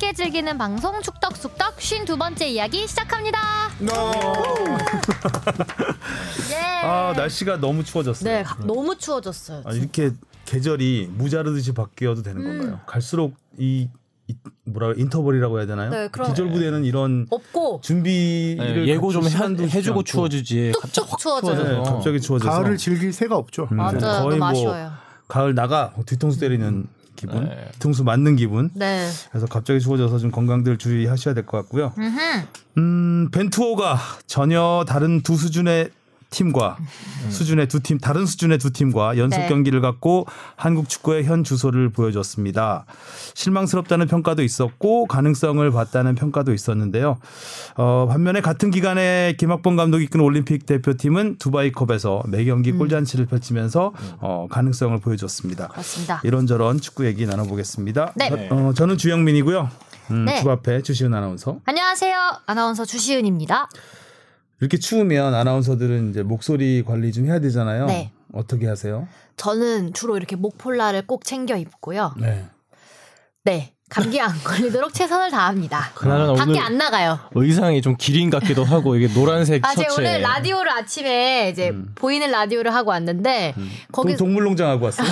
함께 즐기는 방송 축덕숙덕 52번째 이야기 시작합니다. 예. 아 날씨가 너무 추워졌어요. 네, 가- 너무 추워졌어요. 아, 이렇게 계절이 무자르듯이 바뀌어도 되는 음. 건가요? 갈수록 이, 이 뭐라 인터벌이라고 해야 되나요? 네, 기절부대는 이런 없고 준비를 네, 예고 좀 갖출 해, 시간도 해주고 않고. 추워지지. 갑자기 확 추워져요. 네, 추워져서. 갑자기 추워져서 가을을 즐길 새가 없죠. 음, 맞아요. 거의 너무 뭐 아쉬워요. 가을 나가 뒤통수 때리는 기분, 네. 뒤통수 맞는 기분. 네. 그래서 갑자기 추워져서 좀 건강들 주의하셔야 될 것 같고요. 음흠. 음, 벤투호가 전혀 다른 두 수준의 팀과 수준의 두 팀, 다른 수준의 두 팀과 연속 네. 경기를 갖고 한국 축구의 현 주소를 보여줬습니다. 실망스럽다는 평가도 있었고 가능성을 봤다는 평가도 있었는데요. 어, 반면에 같은 기간에 김학범 감독이 이끄는 올림픽 대표팀은 두바이컵에서 매경기 음. 골잔치를 펼치면서 어, 가능성을 보여줬습니다. 그렇습니다. 이런저런 축구 얘기 나눠보겠습니다. 네. 저, 어, 저는 주영민이고요. 음, 네. 주 앞에 주시은 아나운서. 안녕하세요. 아나운서 주시은입니다. 이렇게 추우면 아나운서들은 이제 목소리 관리 좀 해야 되잖아요. 네. 어떻게 하세요? 저는 주로 이렇게 목폴라를 꼭 챙겨 입고요. 네. 네. 감기 안 걸리도록 최선을 다합니다. 그나저나 밖에 오늘 안 나가요. 의상이 좀 기린 같기도 하고 이게 노란색 아, 제가 오늘 라디오를 아침에 이제 보이는 라디오를 하고 왔는데 거기 동, 동물농장 하고 왔어요.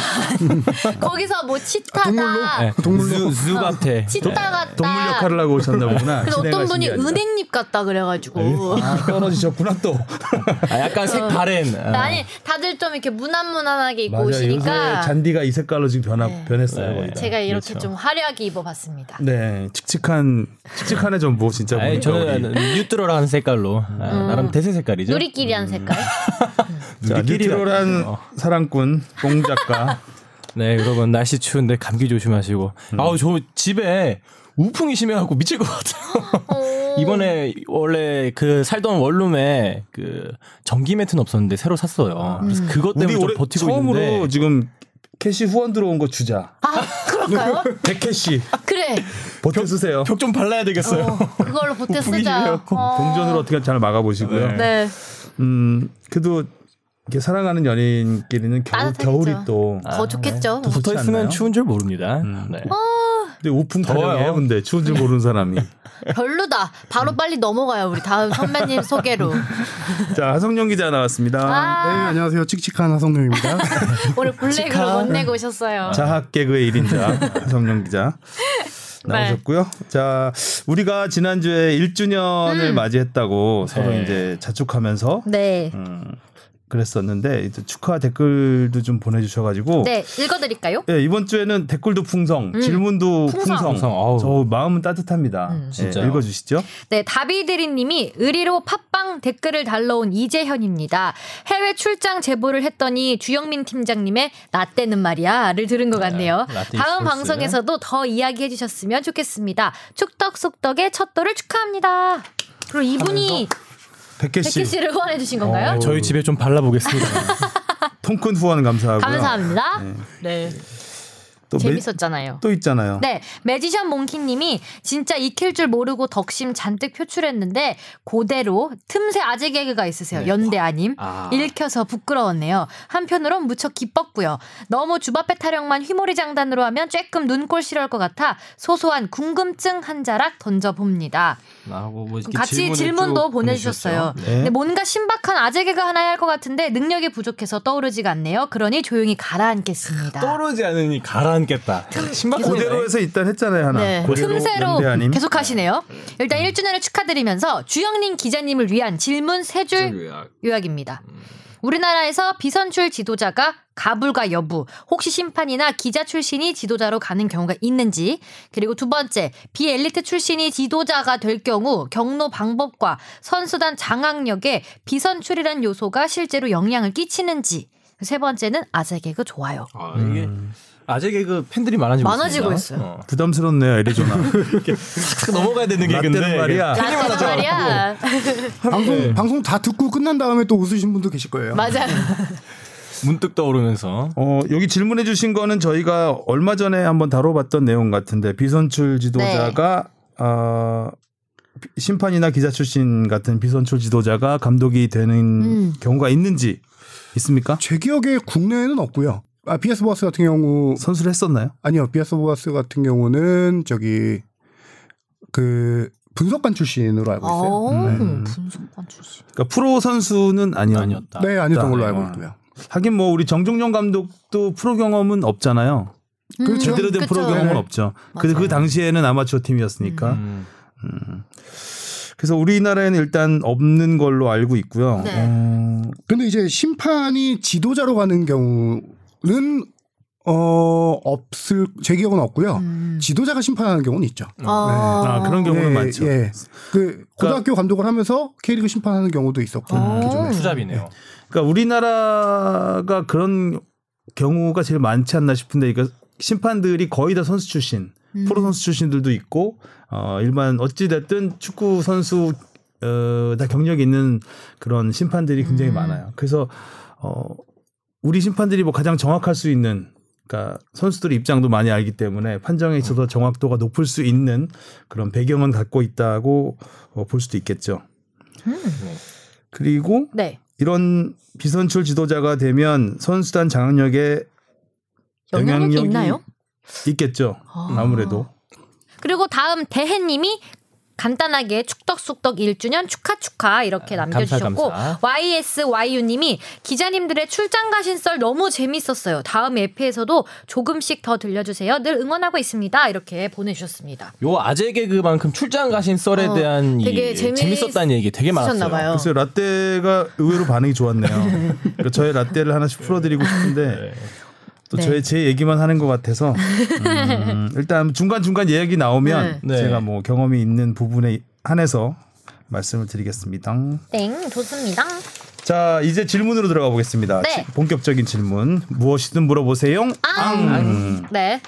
거기서 뭐 치타가 네, zu, zu 같아. 치타 같다. 동물 역할을 하고 오셨나 보구나. 그래서 어떤 분이. 은행잎 같다 그래가지고 아, 떨어지셨구나 또. 아, 약간 색 바랜. 아. 아니 다들 좀 이렇게 무난무난하게 입고. 요새 오시니까 잔디가 이 색깔로 지금 변화 네. 변했어요. 네. 제가 이렇게 그렇죠. 좀 화려하게 입어 봤습니다. 네, 칙칙한 칙칙한의 전부 진짜 아니, 저는 우리. neutral한 색깔로 아, 나름 대세 색깔이죠. 누리끼리 한 색깔. 자, neutral한 어. 사랑꾼 뽕 작가. 네, 여러분 날씨 추운데 감기 조심하시고. 음. 아우 저 집에 우풍이 심해갖고 미칠 것 같아요. 어. 이번에 원래 그 살던 원룸에 그 전기 매트는 없었는데 새로 샀어요. 그래서 그것 우리 때문에 좀 버티고 처음으로 있는데. 지금 캐시 후원 들어온 거 주자. 아 그럴까요? 100캐시 그래. 버텨 쓰세요. 벽 좀 발라야 되겠어요. 어, 그걸로 보태 쓰자. 어. 동전으로 어떻게 잘 막아보시고요. 네. 네. 음, 그래도 이렇게 사랑하는 연인끼리는 겨울, 따뜻하겠죠. 겨울이 또. 더 좋겠죠. 더 붙어 있으면? 추운 줄 모릅니다. 음. 네. 근데 우풍. 타령이에요. 근데 추운 줄 모르는 사람이. 별로다. 바로 빨리 넘어가요. 우리 다음 선배님 소개로. 자, 하성룡 기자 나왔습니다. 네, 아 안녕하세요. 칙칙한 하성룡입니다. 오늘 블랙으로 못 내고 오셨어요. 자학 개그의 1인자 하성룡 기자. 네. 나오셨고요. 자, 우리가 지난주에 1주년을 맞이했다고 서로 네. 이제 자축하면서 네. 음, 그랬었는데 이제 축하 댓글도 좀 보내주셔가지고 네 읽어드릴까요? 예, 이번 주에는 댓글도 풍성, 질문도 풍성. 풍성. 저 마음은 따뜻합니다. 음. 예, 진짜요. 읽어주시죠. 네, 다비드리님이 의리로 팟빵 댓글을 달러온 이재현입니다. 해외 출장 제보를 했더니 주영민 팀장님의 나 때는 말이야를 들은 것 같네요. 네, 다음. 방송에서도 더 이야기해 주셨으면 좋겠습니다. 축덕 속덕의 첫 돌을 축하합니다. 그리고 이분이 백개 씨 백희 씨를 후원해 주신 건가요? 어, 저희 집에 좀 발라보겠습니다. 통큰 후원 감사하고요. 감사합니다. 네. 또 매- 재밌었잖아요. 또 있잖아요. 네, 매지션 몽키님이 진짜 익힐 줄 모르고 덕심 잔뜩 표출했는데 그대로 틈새 아재 개그가 있으세요. 연대 아님 아. 읽혀서 부끄러웠네요. 한편으론 무척 기뻤고요. 너무 주바페 타령만 휘몰이 장단으로 하면 쬐끔 눈꼴 싫어할 것 같아 소소한 궁금증 한 자락 던져봅니다. 뭐 같이 질문도 쭉 보내주셨어요. 네. 근데 뭔가 신박한 아재 개그 하나 해야 할 것 같은데 능력이 부족해서 떠오르지가 않네요. 그러니 조용히 가라앉겠습니다. 떠오르지 않으니 가라 앉겠다. 신박한 고대로에서 일단 했잖아요 하나. 네. 고대로 틈새로. 계속 하시네요. 일단 1주년을 축하드리면서 주영린 기자님을 위한 질문 세 줄 요약 입니다. 우리나라에서 비선출 지도자가 가불과 여부, 혹시 심판이나 기자 출신이 지도자로 가는 경우가 있는지, 그리고 두 번째, 비엘리트 출신이 지도자가 될 경우 경로 방법과 선수단 장악력에 비선출이란 요소가 실제로 영향을 끼치는지, 세 번째는 아재 개그 좋아요. 아, 이게 아재 개그 팬들이 많아지고 많아지고 있습니다. 있어요. 부담스럽네요 애리조나. 싹 넘어가야 되는 개그인데 라떼는 말이야. 라떼는 말이야. 방송 방송 다 듣고 끝난 다음에 또 웃으신 분도 계실 거예요. 맞아요. 문득 떠오르면서 어, 여기 질문해 주신 거는 저희가 얼마 전에 한번 다뤄봤던 내용 같은데 비선출 지도자가 네. 어, 심판이나 기자 출신 같은 비선출 지도자가 감독이 되는 음. 경우가 있는지 있습니까? 제 기억에 국내에는 없고요. 아, BS 보아스 같은 경우 선수를 했었나요? 아니요. BS 보아스 같은 경우는 저기 그 분석관 출신으로 알고 있어요. 어, 음. 분석관 출신. 그러니까 프로 선수는 아니었, 아니었다. 네, 아니었던 걸로 알고 어. 있고요. 하긴 뭐 우리 정종영 감독도 프로 경험은 없잖아요. 그렇죠. 제대로 된 프로 그쵸. 경험은 네. 없죠. 그, 그 당시에는 아마추어 팀이었으니까. 음. 그래서 우리나라에는 일단 없는 걸로 알고 있고요. 네. 어, 근데 이제 심판이 지도자로 가는 경우 는 어 없을 제 기억은 없고요. 음. 지도자가 심판하는 경우는 있죠. 어. 아, 그런 경우는 예, 많죠. 예. 그 고등학교 감독을 하면서 K리그 심판하는 경우도 있었고 어. 기존에. 투잡이네요. 그러니까 우리나라가 그런 경우가 제일 많지 않나 싶은데 그러니까 심판들이 거의 다 선수 출신, 음. 프로 선수 출신들도 있고 어 일반 어찌 됐든 축구 선수 어 다 경력이 있는 그런 심판들이 굉장히 음. 많아요. 그래서 어 우리 심판들이 뭐 가장 정확할 수 있는 그러니까 선수들의 입장도 많이 알기 때문에 판정에 있어서 정확도가 높을 수 있는 그런 배경은 갖고 있다고 어, 볼 수도 있겠죠. 음. 그리고 네. 이런 비선출 지도자가 되면 선수단 장악력에 영향력이 영향력이- 있나요? 있겠죠. 아. 아무래도. 그리고 다음 대해님이 간단하게 축덕숙덕 1주년 축하 축하 이렇게 남겨주셨고 감사, 감사. YSYU님이 기자님들의 출장 가신 썰 너무 재밌었어요. 다음 에피에서도 조금씩 더 들려주세요. 늘 응원하고 있습니다. 이렇게 보내주셨습니다. 요 아재 개그만큼 출장 가신 썰에 어, 대한 되게 이 재밌- 재밌었다는 얘기 되게 많았어요. 쓰셨나봐요. 글쎄요 라떼가 의외로 반응이 좋았네요. 그러니까 저의 라떼를 하나씩 풀어드리고 싶은데 또 네. 저의 제 얘기만 하는 것 같아서 음, 일단 중간 중간 이야기 나오면 네. 제가 뭐 경험이 있는 부분에 한해서 말씀을 드리겠습니다. 땡 좋습니다. 자 이제 질문으로 들어가 보겠습니다. 네. 지- 본격적인 질문 무엇이든 물어보세요. 앙. 네.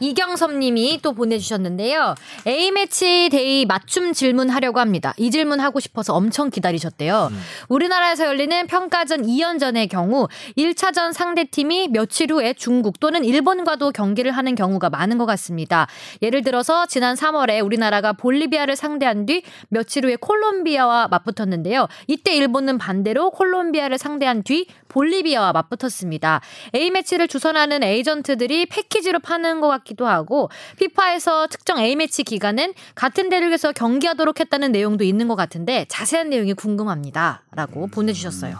이경섭님이 또 보내주셨는데요. A매치 데이 맞춤 질문하려고 합니다. 이 질문 하고 싶어서 엄청 기다리셨대요. 우리나라에서 열리는 평가전 2연전의 경우 1차전 상대 팀이 며칠 후에 중국 또는 일본과도 경기를 하는 경우가 많은 것 같습니다. 예를 들어서 지난 3월에 우리나라가 볼리비아를 상대한 뒤 며칠 후에 콜롬비아와 맞붙었는데요. 이때 일본은 반대로 콜롬비아를 상대한 뒤 볼리비아와 맞붙었습니다. A매치를 주선하는 에이전트들이 패키지로 파는 것 같기도 하고 피파에서 특정 A매치 기간은 같은 대륙에서 경기하도록 했다는 내용도 있는 것 같은데 자세한 내용이 궁금합니다. 라고 보내주셨어요.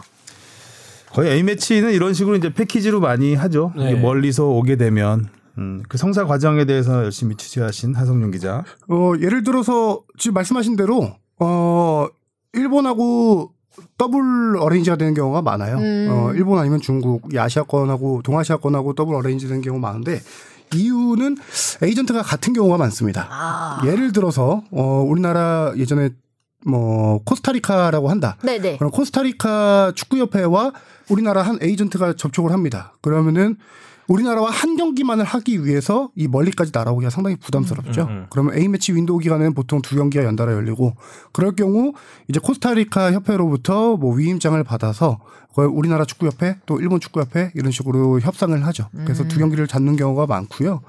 거의 A 매치는 이런 식으로 이제 패키지로 많이 하죠. 네. 멀리서 오게 되면 음, 그 성사 과정에 대해서 열심히 취재하신 하성룡 기자. 어, 예를 들어서 지금 말씀하신 대로 어, 일본하고 double arrange가 되는 경우가 많아요. 음. 어, 일본 아니면 중국, 이 아시아권하고 동아시아권하고 double arrange 되는 경우가 많은데 이유는 에이전트가 같은 경우가 많습니다. 아. 예를 들어서 어, 우리나라 예전에 뭐 코스타리카라고 한다. 네네. 그럼 코스타리카 축구협회와 우리나라 한 에이전트가 접촉을 합니다. 그러면은 우리나라와 한 경기만을 하기 위해서 이 멀리까지 날아오기가 상당히 부담스럽죠. 음, 음. 그러면 A매치 윈도우 기간에는 보통 두 경기가 연달아 열리고 그럴 경우 이제 코스타리카 협회로부터 뭐 위임장을 받아서 우리나라 축구협회 또 일본 축구협회 이런 식으로 협상을 하죠. 그래서 두 경기를 잡는 경우가 많고요.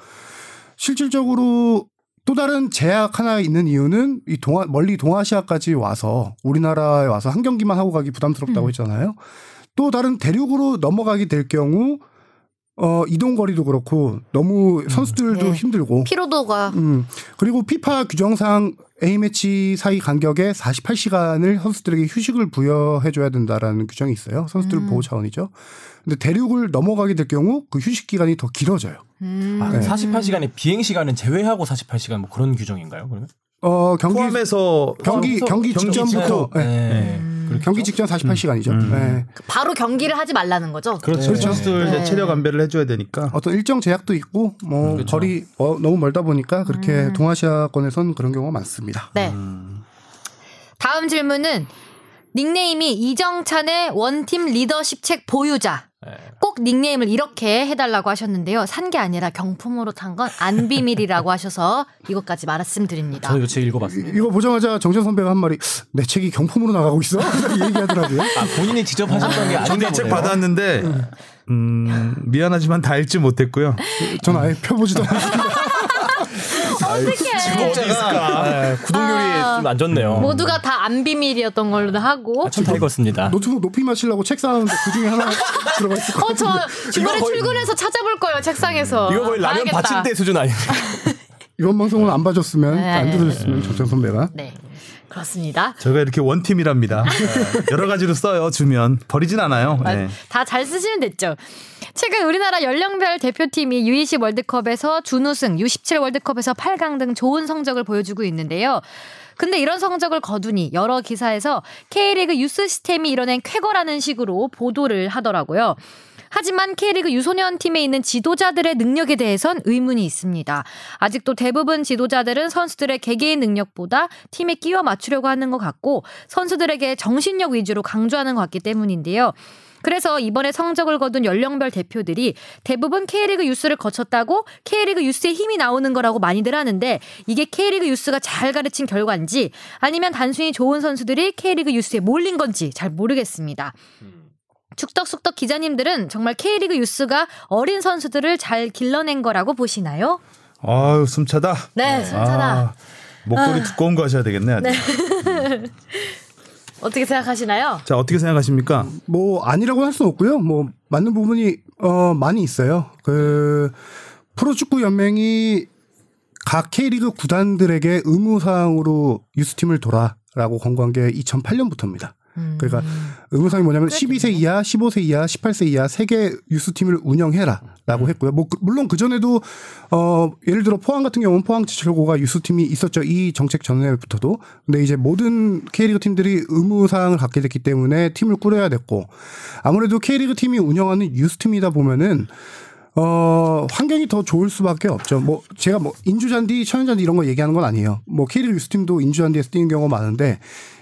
실질적으로 또 다른 제약 하나 있는 이유는 이 동아 멀리 동아시아까지 와서 우리나라에 와서 한 경기만 하고 가기 부담스럽다고 했잖아요. 또 다른 대륙으로 넘어가게 될 경우 어 이동 거리도 그렇고 너무 선수들도 네. 힘들고 피로도가 음 그리고 피파 규정상 A 매치 사이 간격에 48시간을 선수들에게 휴식을 부여해 줘야 된다라는 규정이 있어요. 선수들 음. 보호 차원이죠. 근데 대륙을 넘어가게 될 경우 그 휴식 기간이 더 길어져요. 음. 아, 네. 48시간에 비행 시간은 제외하고 48시간 뭐 그런 규정인가요? 그러면? 어 경기 포함해서 경기 경기 경기 직전부터 네. 네. 음. 경기 직전 48시간이죠. 음. 네. 바로 경기를 하지 말라는 거죠. 그렇죠. 그 선수들 이제 네. 체력 안배를 해줘야 되니까. 어떤 일정 제약도 있고 뭐 그렇죠. 거리 어, 너무 멀다 보니까 그렇게 음. 동아시아권에선 그런 경우가 많습니다. 네. 다음 질문은 닉네임이 이정찬의 원팀 리더십 책 보유자. 네. 꼭 닉네임을 이렇게 해달라고 하셨는데요. 산 게 아니라 경품으로 탄 건 안 비밀이라고 하셔서 이것까지 말씀드립니다. 저도 이책 이- 읽어봤습니다. 이거 보자마자 정전 선배가 한 말이 내 책이 경품으로 나가고 있어 이 얘기하더라고요. 아, 본인이 직접 하셨던 게 아닌가 저도 이책 보네요. 받았는데 음, 미안하지만 다 읽지 못했고요. 전 아예 펴보지도 않았습니다. 어떡해. 아, 구독률이 아. 좀안 좋네요. 모두가 다 안 비밀이었던 걸로 하고. 아, 참다 읽었습니다. 노트북 높이 맞추려고 책 사는데 그 중에 하나 들어가 있을 것 어, 저 주말에 출근해서 찾아볼 거예요, 책상에서. 이거 거의 라면. 받침대 수준 아니에요? 이번 방송을 안 봐줬으면 네. 안 들어줬으면 조정 선배가 네. 그렇습니다. 저희가 이렇게 원팀이랍니다. 네. 여러 가지로 써요 주면 버리진 않아요. 네. 다잘 쓰시면 됐죠. 최근 우리나라 연령별 대표팀이 U20 월드컵에서 준우승, U17 월드컵에서 8강 등 좋은 성적을 보여주고 있는데요. 근데 이런 성적을 거두니 여러 기사에서 K리그 유스 시스템이 이뤄낸 쾌거라는 식으로 보도를 하더라고요. 하지만 K리그 유소년 팀에 있는 지도자들의 능력에 대해선 의문이 있습니다. 아직도 대부분 지도자들은 선수들의 개개인 능력보다 팀에 끼워 맞추려고 하는 것 같고 선수들에게 정신력 위주로 강조하는 것 같기 때문인데요. 그래서 이번에 성적을 거둔 연령별 대표들이 대부분 K리그 유스를 거쳤다고 K리그 유스의 힘이 나오는 거라고 많이들 하는데 이게 K리그 유스가 잘 가르친 결과인지 아니면 단순히 좋은 선수들이 K리그 유스에 몰린 건지 잘 모르겠습니다. 축덕숙덕 기자님들은 정말 K리그 유스가 어린 선수들을 잘 길러낸 거라고 보시나요? 아유 숨차다. 네, 숨차다. 아, 목소리 두꺼운 거 하셔야 되겠네. 아주. 어떻게 생각하시나요? 자 어떻게 생각하십니까? 뭐 아니라고 할 수는 없고요. 뭐 맞는 부분이 어 많이 있어요. 그 프로축구 연맹이 각 K리그 구단들에게 의무 사항으로 유스팀을 둬라라고 권고한 게 2008년부터입니다. 그러니까 의무사항이 뭐냐면 12세 이하, 15세 이하, 18세 이하 세 개 유스팀을 운영해라라고 했고요. 뭐 그- 물론 그 전에도 어 예를 들어 포항 같은 경우는 포항 지철고가 유스팀이 있었죠. 이 정책 전에부터도. 근데 이제 모든 K리그 팀들이 의무 사항을 갖게 됐기 때문에 팀을 꾸려야 됐고 아무래도 K리그 팀이 운영하는 유스팀이다 보면은 어, 환경이 더 좋을 수밖에 없죠. 뭐, 제가 뭐, 인주잔디, 천연잔디 이런 거 얘기하는 건 아니에요. 뭐, K리그 유스팀도 인주잔디에서 뛰는 경우가 많은데,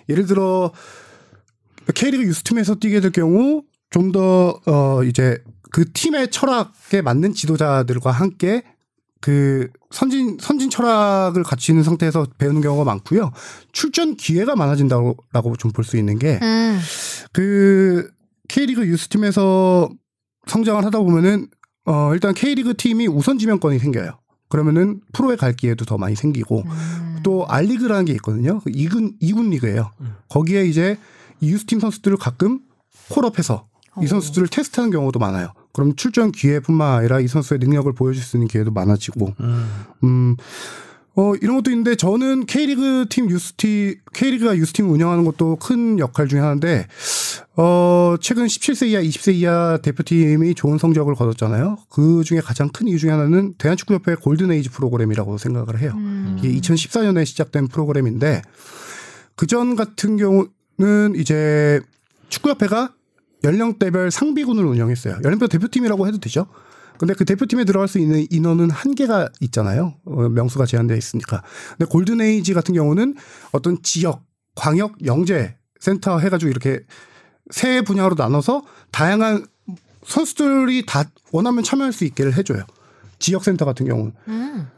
예를 들어, K리그 유스팀에서 뛰게 될 경우, 좀 더, 어, 이제, 그 팀의 철학에 맞는 지도자들과 함께 그 선진, 선진 철학을 갖추는 상태에서 배우는 경우가 많고요. 출전 기회가 많아진다고 좀 볼 수 있는 게, 음. 그 K리그 유스팀에서 성장을 하다 보면은 어 일단 K리그 팀이 우선 지명권이 생겨요. 그러면은 프로에 갈 기회도 더 많이 생기고 음. 또 알리그라는 게 있거든요. 그 이군 이군 리그예요. 거기에 이제 이 유스팀 선수들을 가끔 콜업해서 이 선수들을 테스트하는 경우도 많아요. 그럼 출전 기회뿐만 아니라 이 선수의 능력을 보여줄 수 있는 기회도 많아지고 음, 어, 이런 것도 있는데 저는 K리그 팀 유스티, K리그가 유스팀 운영하는 것도 큰 역할 중에 하나인데, 어, 최근 17세 이하, 20세 이하 대표팀이 좋은 성적을 거뒀잖아요. 그 중에 가장 큰 이유 중에 하나는 대한축구협회 골든에이지 프로그램이라고 생각을 해요. 이게 2014년에 시작된 프로그램인데, 그전 같은 경우 는 이제 축구협회가 연령대별 상비군을 운영했어요. 연령별 대표팀이라고 해도 되죠. 근데 그 대표팀에 들어갈 수 있는 인원은 한계가 있잖아요. 어, 명수가 제한되어 있으니까. 근데 골든에이지 같은 경우는 어떤 지역, 광역, 영재 센터 해가지고 이렇게 세 분야로 나눠서 다양한 선수들이 다 원하면 참여할 수 있게를 해줘요. 지역 센터 같은 경우는. 음.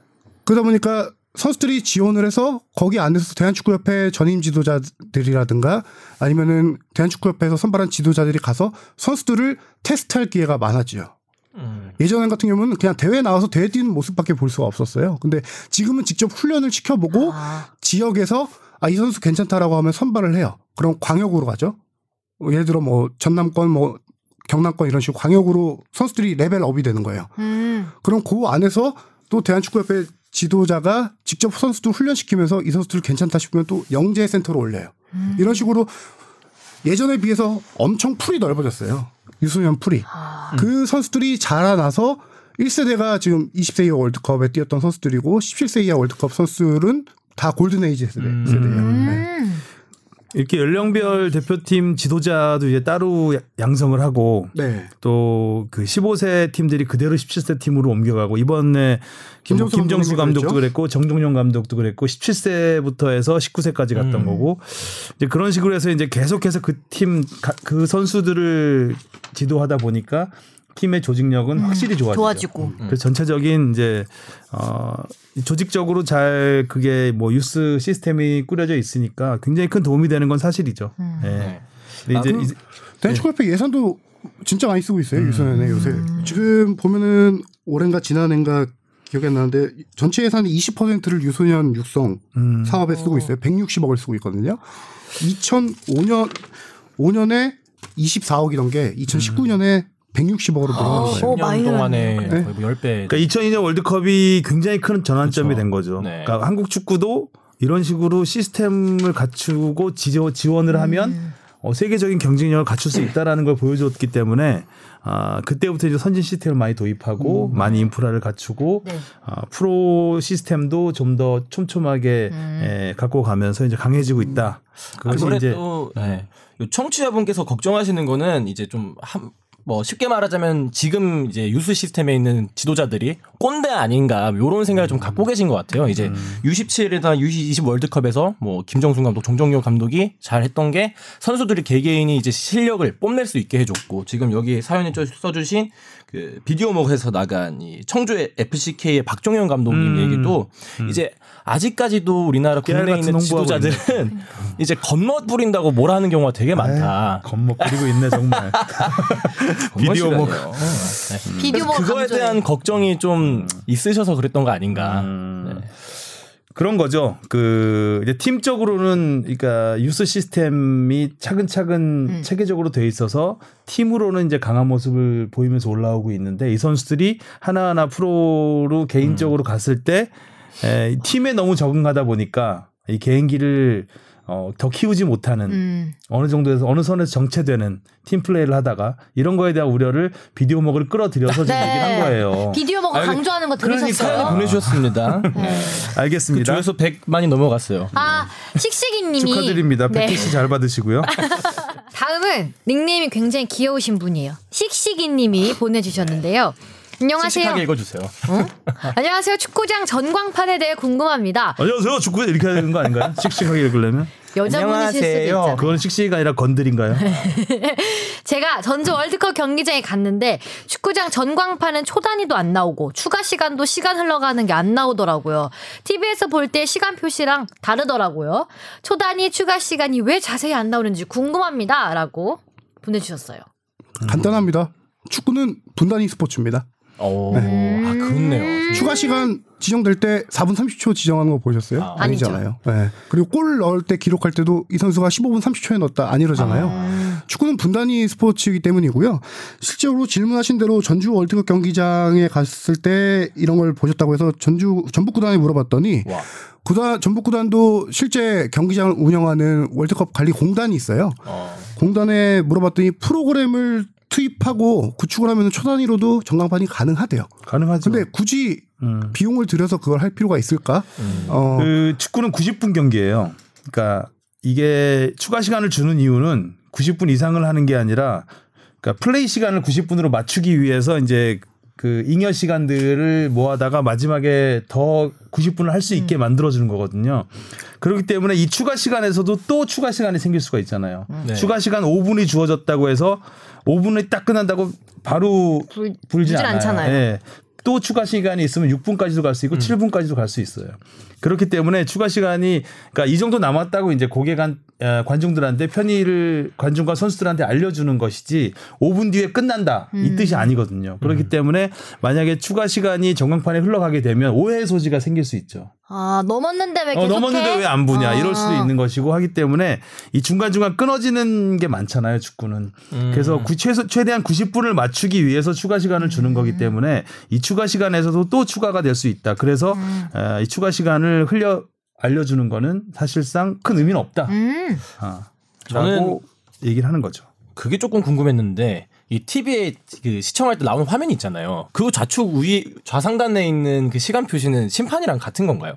그러다 보니까 선수들이 지원을 해서 거기 안에서 대한축구협회 전임 지도자들이라든가 아니면은 대한축구협회에서 선발한 지도자들이 가서 선수들을 테스트할 기회가 많아지죠. 예전 같은 경우는 그냥 대회 나와서 대회 뛰는 모습밖에 볼 수가 없었어요. 근데 지금은 직접 훈련을 시켜보고 아. 지역에서 아 이 선수 괜찮다라고 하면 선발을 해요. 그럼 광역으로 가죠. 뭐 예를 들어 뭐 전남권 뭐 경남권 이런 식으로 광역으로 선수들이 레벨 업이 되는 거예요. 음. 그럼 그 안에서 또 대한축구협회 지도자가 직접 선수들 훈련시키면서 이 선수들 괜찮다 싶으면 또 영재 센터로 올려요. 이런 식으로 예전에 비해서 엄청 풀이 넓어졌어요. 유소년 풀이. 그 선수들이 자라나서 1세대가 지금 20세 이하 월드컵에 뛰었던 선수들이고 17세 이하 월드컵 선수들은 다 골든에이지 세대, 세대예요. 네. 음. 이렇게 연령별 대표팀 지도자도 이제 따로 양성을 하고 네. 또그 15세 팀들이 그대로 17세 팀으로 옮겨가고 이번에 김정수, 김정수 감독도 그랬고 정종용 감독도 그랬고 17세부터 해서 19세까지 갔던 음. 거고 이제 그런 식으로 해서 이제 계속해서 그 팀그 선수들을 지도하다 보니까 팀의 조직력은 확실히 좋아지죠. 좋아지고. 그래서 전체적인 이제 어 조직적으로 잘 그게 뭐 유스 시스템이 꾸려져 있으니까 굉장히 큰 도움이 되는 건 사실이죠. 음. 예. 네. 근데 이제 아, 이제 대한축구협회 예산도 진짜 많이 쓰고 있어요 유소년에 요새 지금 보면은 올해인가 지난해인가 기억이 안 나는데 전체 예산의 20%를 유소년 육성 음. 사업에 쓰고 있어요 160억을 쓰고 있거든요 2005년 5년에 24억이던 게 2019년에 160억으로 늘어났어요. 오, 많이 10년 동안에 늘었네요. 거의 뭐 10배. 그러니까 2002년 월드컵이 굉장히 큰 전환점이 그렇죠. 된 거죠. 네. 그러니까 한국 축구도 이런 식으로 시스템을 갖추고 지원, 지원을 하면 음. 어, 세계적인 경쟁력을 갖출 수 있다라는 걸 보여줬기 때문에 아, 그때부터 이제 선진 시스템을 많이 도입하고 많이 인프라를 갖추고 네. 아, 프로 시스템도 좀 더 촘촘하게 음. 에, 갖고 가면서 이제 강해지고 있다. 그것이 이제 아무래도 네. 요 청취자분께서 걱정하시는 거는 이제 좀 한, 뭐 쉽게 말하자면 지금 이제 유스 시스템에 있는 지도자들이 꼰대 아닌가 요런 생각을 좀 갖고 계신 것 같아요. 이제 U17이나 U20 월드컵에서 뭐 김정순 감독, 종정용 감독이 잘 했던 게 선수들이 개개인이 이제 실력을 뽐낼 수 있게 해줬고 지금 여기 사연에 써- 써주신 그 비디오목에서 나간 이 청주의 FCK의 박종현 감독님 음. 얘기도 이제 아직까지도 우리나라 국내에 있는 지도자들은 이제 건너 부린다고 뭐라는 경우가 되게 많다. 겁먹 부리고 있네 정말. 비디오 목. 건너시라니요. 네. 비디오 그거에. 대한 걱정이 좀 있으셔서 그랬던 거 아닌가. 음. 네. 그런 거죠. 그 이제 팀적으로는 그러니까 유스 시스템이 차근차근 음. 체계적으로 돼 있어서 팀으로는 이제 강한 모습을 보이면서 올라오고 있는데 이 선수들이 하나하나 프로로 개인적으로 갔을 때 에, 팀에 너무 적응하다 보니까 이 개인기를 어, 더 키우지 못하는 음. 어느 정도에서 어느 선에서 정체되는 팀 플레이를 하다가 이런 거에 대한 우려를 비디오 먹을 끌어들여서 지금 얘기를 한 거예요. 비디오 먹어 아니, 강조하는 거 들으셨어요? 보내주셨습니다. 네. 그 알겠습니다. 조회수 100만이 넘어갔어요. 아, 씩씩이님이 축하드립니다. 네. 패키지 잘 받으시고요. 다음은 닉네임이 굉장히 귀여우신 분이에요. 씩씩이님이 보내주셨는데요. 안녕하세요. 읽어주세요. 어? 안녕하세요. 축구장 전광판에 대해 궁금합니다. 안녕하세요. 축구 이렇게 해야 되는 거 아닌가요? 씩씩하게 읽으려면? 여자분이실 수도 안녕하세요. 있잖아요. 그거는 씩씩이가 아니라 건드린가요? 제가 전주 월드컵 경기장에 갔는데 축구장 전광판은 초단위도 안 나오고 추가 시간도 시간 흘러가는 게 안 나오더라고요. TV에서 볼 때 시간 표시랑 다르더라고요. 초단위 추가 시간이 왜 자세히 안 나오는지 궁금합니다라고 보내주셨어요. 간단합니다. 축구는 분단위 스포츠입니다. 오, 아, 그렇네요. 추가 시간 지정될 때 4분 30초 지정하는 거 보셨어요? 아, 아니잖아요. 네. 그리고 골 넣을 때 기록할 때도 이 선수가 15분 30초에 넣었다 안 이러잖아요. 축구는 분단위 스포츠이기 때문이고요. 실제로 질문하신 대로 전주 월드컵 경기장에 갔을 때 이런 걸 보셨다고 해서 전주 전북 구단에 물어봤더니 와. 구단 전북 구단도 실제 경기장을 운영하는 월드컵 관리 공단이 있어요. 어. 공단에 물어봤더니 프로그램을 투입하고 구축을 하면 초단위로도 전광판이 가능하대요. 가능하죠. 근데 굳이 음. 비용을 들여서 그걸 할 필요가 있을까? 어, 그 축구는 90분 경기예요. 그러니까 이게 추가 시간을 주는 이유는 90분 이상을 하는 게 아니라 그러니까 플레이 시간을 90분으로 맞추기 위해서 이제 그 잉여 시간들을 모아다가 마지막에 더 90분을 할 수 있게 만들어 주는 거거든요. 그렇기 때문에 이 추가 시간에서도 또 추가 시간이 생길 수가 있잖아요. 네. 추가 시간 5분이 주어졌다고 해서 5분이 딱 끝난다고 바로 불- 불지 않아요. 않잖아요. 예. 또 추가 시간이 있으면 6분까지도 갈 수 있고 7분까지도 갈 수 있어요. 그렇기 때문에 추가 시간이 그러니까 이 정도 남았다고 이제 고객한 어, 관중들한테 편의를 관중과 선수들한테 알려주는 것이지 5분 뒤에 끝난다 이 뜻이 아니거든요. 그렇기 때문에 만약에 추가 시간이 전광판에 흘러가게 되면 오해의 소지가 생길 수 있죠. 아 넘었는데 왜 어, 계속해? 넘었는데 왜 안 부냐 아. 이럴 수도 있는 것이고 하기 때문에 이 중간 중간 끊어지는 게 많잖아요 축구는 그래서 구- 최소 최대한 90분을 맞추기 위해서 추가 시간을 주는 거기 때문에 이 추가 시간에서도 또 추가가 될 수 있다 그래서 어, 이 추가 시간을 흘려 알려주는 거는 사실상 큰 의미는 없다 음. 아, 저는 라고 얘기를 하는 거죠. 그게 조금 궁금했는데 이 TV에 그 시청할 때 나오는 화면이 있잖아요. 그 좌측 위 좌상단에 있는 그 시간 표시는 심판이랑 같은 건가요?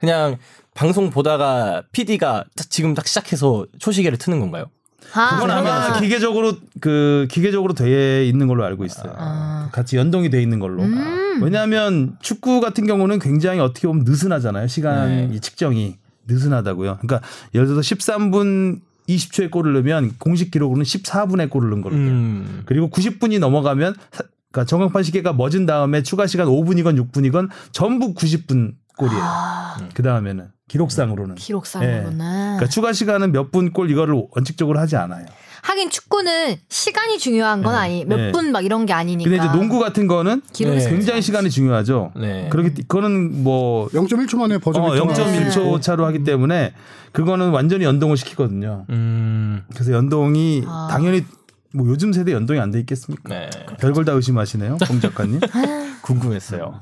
그냥 방송 보다가 PD가 지금 딱 시작해서 초시계를 트는 건가요? 아, 그건 아마 기계적으로 그 기계적으로 돼 있는 걸로 알고 있어요. 아. 같이 연동이 돼 있는 걸로. 음. 왜냐하면 축구 같은 경우는 굉장히 어떻게 보면 느슨하잖아요. 시간 네. 이 측정이 느슨하다고요. 그러니까 예를 들어서 13분 20초에 골을 넣으면 공식 기록으로는 14분에 골을 넣은 거거든요. 음. 그리고 90분이 넘어가면 사- 그러니까 정광판 시계가 멎은 다음에 추가 시간 5분이건 6분이건 전부 90분 골이에요. 아, 그 다음에는 기록상으로는. 기록상으로는. 그러니까 추가 시간은 몇 분 골 이거를 원칙적으로 하지 않아요. 하긴 축구는 시간이 중요한 건 네. 아니 몇 네. 분막 이런 게 아니니까. 근데 이제 농구 같은 거는 기록이 네. 굉장히 시간이 중요하죠. 네. 그렇기 때- 그거는 뭐 0.1초 만에 버저 어, 비터가 0.1초 차로 하기 때문에 그거는 완전히 연동을 시키거든요. 음. 그래서 연동이 아. 당연히 뭐 요즘 세대 연동이 안 돼 있겠습니까? 네. 별걸 다 의심하시네요, 공 작가님. 궁금했어요.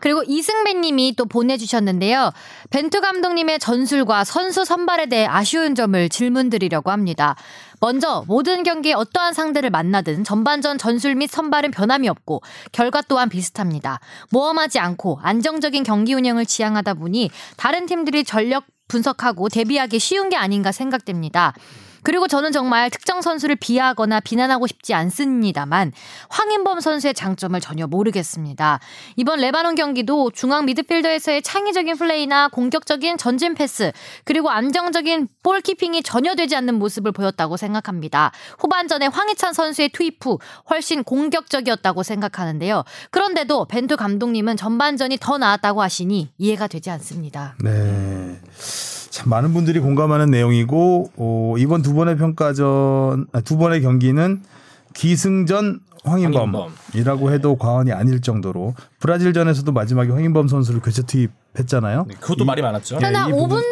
그리고 이승배님이 또 보내주셨는데요. 벤투 감독님의 전술과 선수 선발에 대해 아쉬운 점을 질문드리려고 합니다. 먼저 모든 경기에 어떠한 상대를 만나든 전반전 전술 및 선발은 변함이 없고 결과 또한 비슷합니다. 모험하지 않고 안정적인 경기 운영을 지향하다 보니 다른 팀들이 전력 분석하고 대비하기 쉬운 게 아닌가 생각됩니다. 그리고 저는 정말 특정 선수를 비하하거나 비난하고 싶지 않습니다만 황인범 선수의 장점을 전혀 모르겠습니다. 이번 레바논 경기도 중앙 미드필더에서의 창의적인 플레이나 공격적인 전진 패스 그리고 안정적인 볼키핑이 전혀 되지 않는 모습을 보였다고 생각합니다. 후반전에 황희찬 선수의 투입 후 훨씬 공격적이었다고 생각하는데요. 그런데도 벤투 감독님은 전반전이 더 나았다고 하시니 이해가 되지 않습니다. 네. 참 많은 분들이 공감하는 내용이고 어, 이번 두 번의 평가전 아, 두 번의 경기는 기승전 황인범이라고 해도 과언이 아닐 정도로 브라질전에서도 마지막에 황인범 선수를 교체 투입했잖아요. 네, 그것도 이- 말이 많았죠. 네, 한이 5분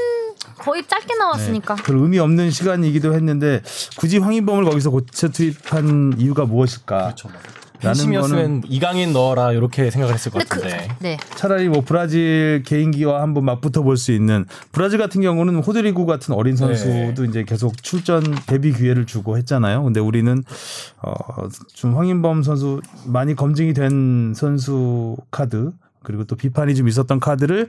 거의 짧게 나왔으니까. 별 의미 없는 시간이기도 했는데 굳이 황인범을 거기서 교체 투입한 이유가 무엇일까? 그렇죠. 팬심이었으면 이강인 넣어라 이렇게 생각을 했을 것 그, 같은데. 네. 차라리 뭐 브라질 개인기와 한번 맞붙어 볼 수 있는 브라질 같은 경우는 호드리구 같은 어린 선수도 이제 계속 출전 데뷔 기회를 주고 했잖아요. 근데 우리는 어좀 황인범 선수 많이 검증이 된 선수 카드 그리고 또 비판이 좀 있었던 카드를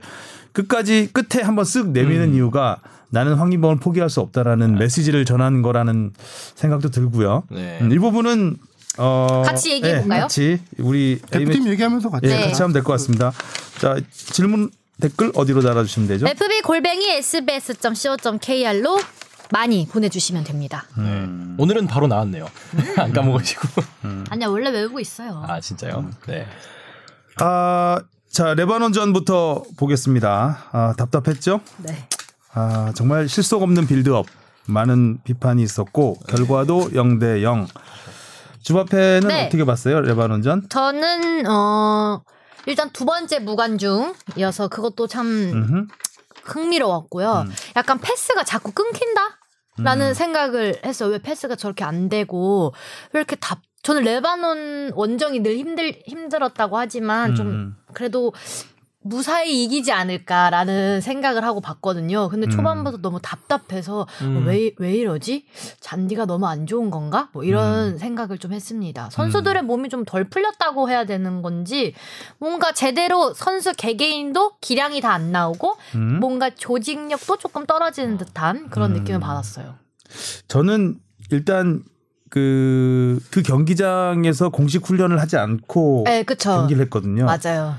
끝까지 끝에 한번 쓱 내미는 이유가 나는 황인범을 포기할 수 없다라는 메시지를 전하는 거라는 생각도 들고요. 네. 음, 이 부분은 어, 같이 얘기해 네, 볼까요? 같이 우리 대표팀 얘기하면서 같이 예, 네. 같이 하면 될 것 같습니다. 자, 질문 댓글 어디로 달아주시면 되죠? FB 골뱅이 sbs.co.kr로 많이 보내주시면 됩니다. 음. 오늘은 바로 나왔네요. 안 까먹으시고. 아니야 원래 외우고 있어요. 아 진짜요? 네. 아, 자, 레바논 전부터 보겠습니다. 아, 답답했죠? 네. 아, 정말 실속 없는 빌드업. 많은 비판이 있었고 결과도 0대 0. 주바페는 네. 어떻게 봤어요? 레바논전? 저는 어 일단 두 번째 무관중이어서 그것도 참 음흠. 흥미로웠고요. 음. 약간 패스가 자꾸 끊긴다? 라는 생각을 했어요. 왜 패스가 저렇게 안 되고 왜 이렇게 답 저는 레바논 원정이 늘 힘들 힘들었다고 하지만 좀 음. 그래도 무사히 이기지 않을까라는 생각을 하고 봤거든요. 근데 음. 초반부터 너무 답답해서 음. 왜, 왜 이러지? 잔디가 너무 안 좋은 건가? 뭐 음. 이런 생각을 좀 했습니다. 선수들의 몸이 좀 덜 풀렸다고 해야 되는 건지 뭔가 제대로 선수 개개인도 기량이 다 안 나오고 음. 뭔가 조직력도 조금 떨어지는 듯한 그런 음. 느낌을 받았어요. 저는 일단 그, 그 경기장에서 공식 훈련을 하지 않고 네. 경기를 했거든요. 맞아요.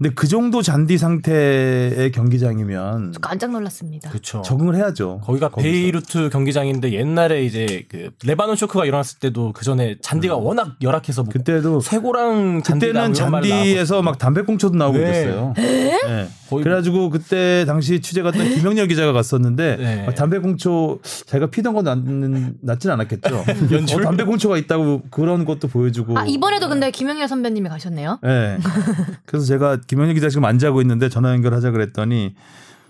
근데 그 정도 잔디 상태의 경기장이면 깜짝 놀랐습니다. 그렇죠. 적응을 해야죠. 거기가 거기서. 베이루트 경기장인데 옛날에 이제 그 레바논 쇼크가 일어났을 때도 그 전에 잔디가 워낙 열악해서 뭐 그때도 쇠고랑 잔디가 그때는 잔디에서 막 담배꽁초도 나오고 네. 그랬어요. 네. 거의 그래가지고 그때 당시 취재 갔던 김영렬 기자가 갔었는데 네. 막 담배꽁초 자기가 피던 건 낫는, 낫진 않았겠죠. 연출? 어, 담배꽁초가 있다고 그런 것도 보여주고. 아 이번에도 근데 김영렬 선배님이 가셨네요. 네. 그래서 제가 김영렬 기자 지금 안 자고 있는데 전화 연결하자 그랬더니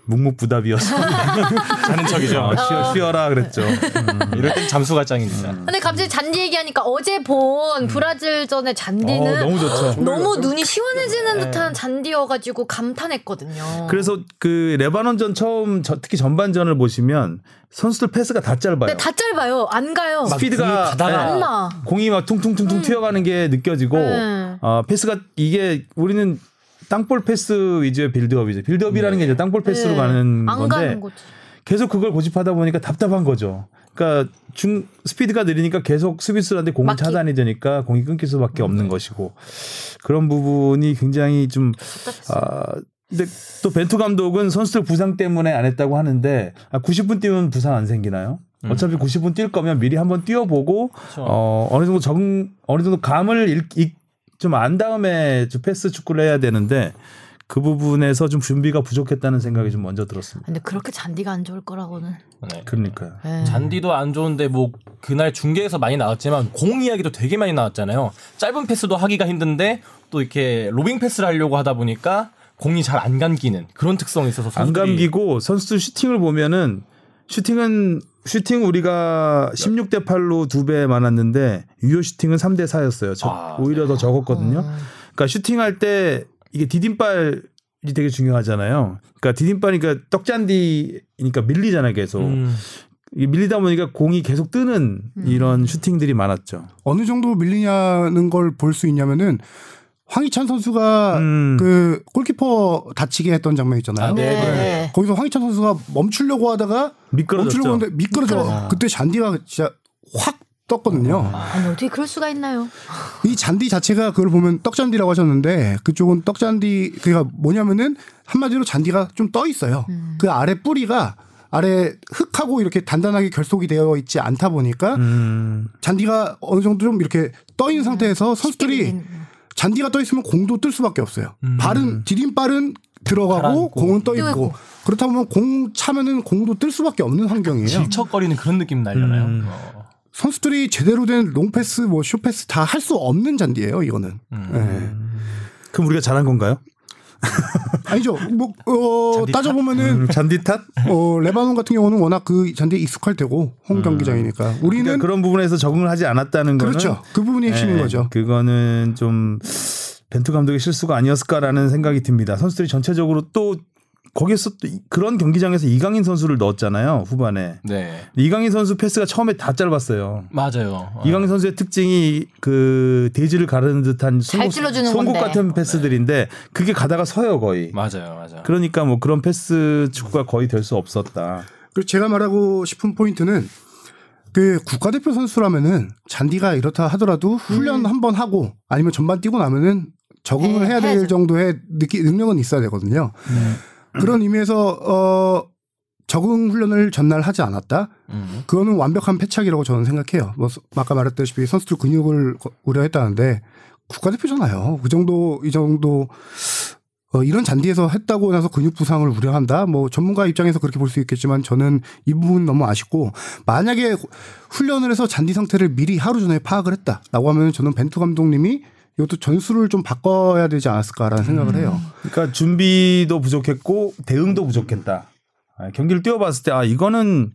묵묵부답이어서 자는 척이죠. 어, 쉬어, 쉬어라 그랬죠. 음. 이럴 땐 잠수가 짱입니다. 근데 갑자기 잔디 얘기하니까 어제 본 브라질전의 잔디는 어, 너무 좋죠. 너무 눈이 시원해지는 듯한 잔디여가지고 감탄했거든요. 그래서 그 레바논전 처음 저- 특히 전반전을 보시면 선수들 패스가 다 짧아요. 근데 다 짧아요. 안 가요. 스피드가 네. 안 나. 공이 막 퉁퉁퉁퉁 튀어가는 게 느껴지고 네. 어, 패스가 이게 우리는 땅볼 패스 위주의 빌드업이죠. 빌드업이라는 게 이제 땅볼 패스로 네. 가는 안 건데 가는. 계속 그걸 고집하다 보니까 답답한 거죠. 그러니까 중 스피드가 느리니까 계속 수비수한테 공을 막히. 차단이 되니까 공이 끊길 수밖에 없는 것이고 그런 부분이 굉장히 좀 아, 근데 또 벤투 감독은 선수들 부상 때문에 안 했다고 하는데 아, 90분 뛰면 부상 안 생기나요? 어차피 90분 뛸 거면 미리 한번 뛰어보고 어, 어느 정도 적응 어느 정도 감을 좀 안 다음에 좀 패스 축구를 해야 되는데 그 부분에서 좀 준비가 부족했다는 생각이 좀 먼저 들었습니다. 근데 그렇게 잔디가 안 좋을 거라고는. 네. 그러니까요. 네. 잔디도 안 좋은데 뭐 그날 중계에서 많이 나왔지만 공 이야기도 되게 많이 나왔잖아요. 짧은 패스도 하기가 힘든데 또 이렇게 로빙 패스를 하려고 하다 보니까 공이 잘 안 감기는 그런 특성이 있어서 안 선수들이 감기고 선수들 슈팅을 보면은 슈팅은 슈팅 우리가 16대 8로 두 배 많았는데 유효 슈팅은 3대 4였어요. 저, 아, 오히려 더 적었거든요. 어. 그러니까 슈팅할 때 이게 디딤발 이 되게 중요하잖아요. 그러니까 디딤발이니까 떡잔디니까 밀리잖아요, 계속. 음. 이게 밀리다 보니까 공이 계속 뜨는 음. 이런 슈팅들이 많았죠. 어느 정도 밀리냐는 걸 볼 수 있냐면은 황희찬 선수가 음. 그 골키퍼 다치게 했던 장면 있잖아요. 아, 네, 네. 네. 거기서 황희찬 선수가 멈추려고 하다가 미끄러졌죠. 멈추려고 하는데 미끄러져. 미끄러져. 그때 잔디가 진짜 확 떴거든요. 아니 어떻게 그럴 수가 있나요? 이 잔디 자체가 그걸 보면 떡잔디라고 하셨는데 그쪽은 떡잔디 그가 뭐냐면은 한마디로 잔디가 좀 떠 있어요. 음. 그 아래 뿌리가 아래 흙하고 이렇게 단단하게 결속이 되어 있지 않다 보니까 음. 잔디가 어느 정도 좀 이렇게 떠 있는 상태에서 선수들이 잔디가 떠 있으면 공도 뜰 수밖에 없어요. 발은 디딤발은 들어가고 가라앉고. 공은 떠. 있고 그렇다 보면 공 차면은 공도 뜰 수밖에 없는 환경이에요. 질척거리는 그런 느낌 날려나요? 음. 어. 선수들이 제대로 된 롱패스, 뭐 숏패스 다 할 수 없는 잔디예요. 이거는. 음. 네. 그럼 우리가 잘한 건가요? 아니죠. 뭐 어, 잔디 따져 보면은 음, 잔디 탓? 어, 레바논 같은 경우는 워낙 그 잔디에 익숙할 테고 홈 경기장이니까 우리는 그러니까 그런 부분에서 적응을 하지 않았다는 거는 그렇죠. 그 부분이 핵심인 네, 거죠. 그거는 좀 벤투 감독의 실수가 아니었을까라는 생각이 듭니다. 선수들이 전체적으로 또 거기서 또 이- 그런 경기장에서 이강인 선수를 넣었잖아요 후반에. 네. 이강인 선수 패스가 처음에 다 짧았어요. 맞아요. 어. 이강인 선수의 특징이 그 대지를 가르는 듯한 잘 송곳, 찔러주는 송곳 건데. 같은 패스들인데 그게 가다가 서요 거의. 맞아요, 맞아요. 그러니까 뭐 그런 패스 축구가 거의 될 수 없었다. 그리고 제가 말하고 싶은 포인트는 그 국가대표 선수라면은 잔디가 이렇다 하더라도 훈련 한번 하고 아니면 전반 뛰고 나면은 적응을 네, 해야 될 해야죠. 정도의 느끼, 능력은 있어야 되거든요. 그런 의미에서 어 적응 훈련을 전날 하지 않았다. 음. 그거는 완벽한 패착이라고 저는 생각해요. 뭐 아까 말했다시피 선수들 근육을 거- 우려했다는데 국가대표잖아요. 그 정도 이 정도 어, 이런 잔디에서 했다고 나서 근육 부상을 우려한다. 뭐 전문가 입장에서 그렇게 볼 수 있겠지만 저는 이 부분 너무 아쉽고 만약에 훈련을 해서 잔디 상태를 미리 하루 전에 파악을 했다라고 하면 저는 벤투 감독님이 이것도 전술을 좀 바꿔야 되지 않았을까라는 생각을 해요. 그러니까 준비도 부족했고 대응도 부족했다. 아, 경기를 뛰어봤을 때 아 이거는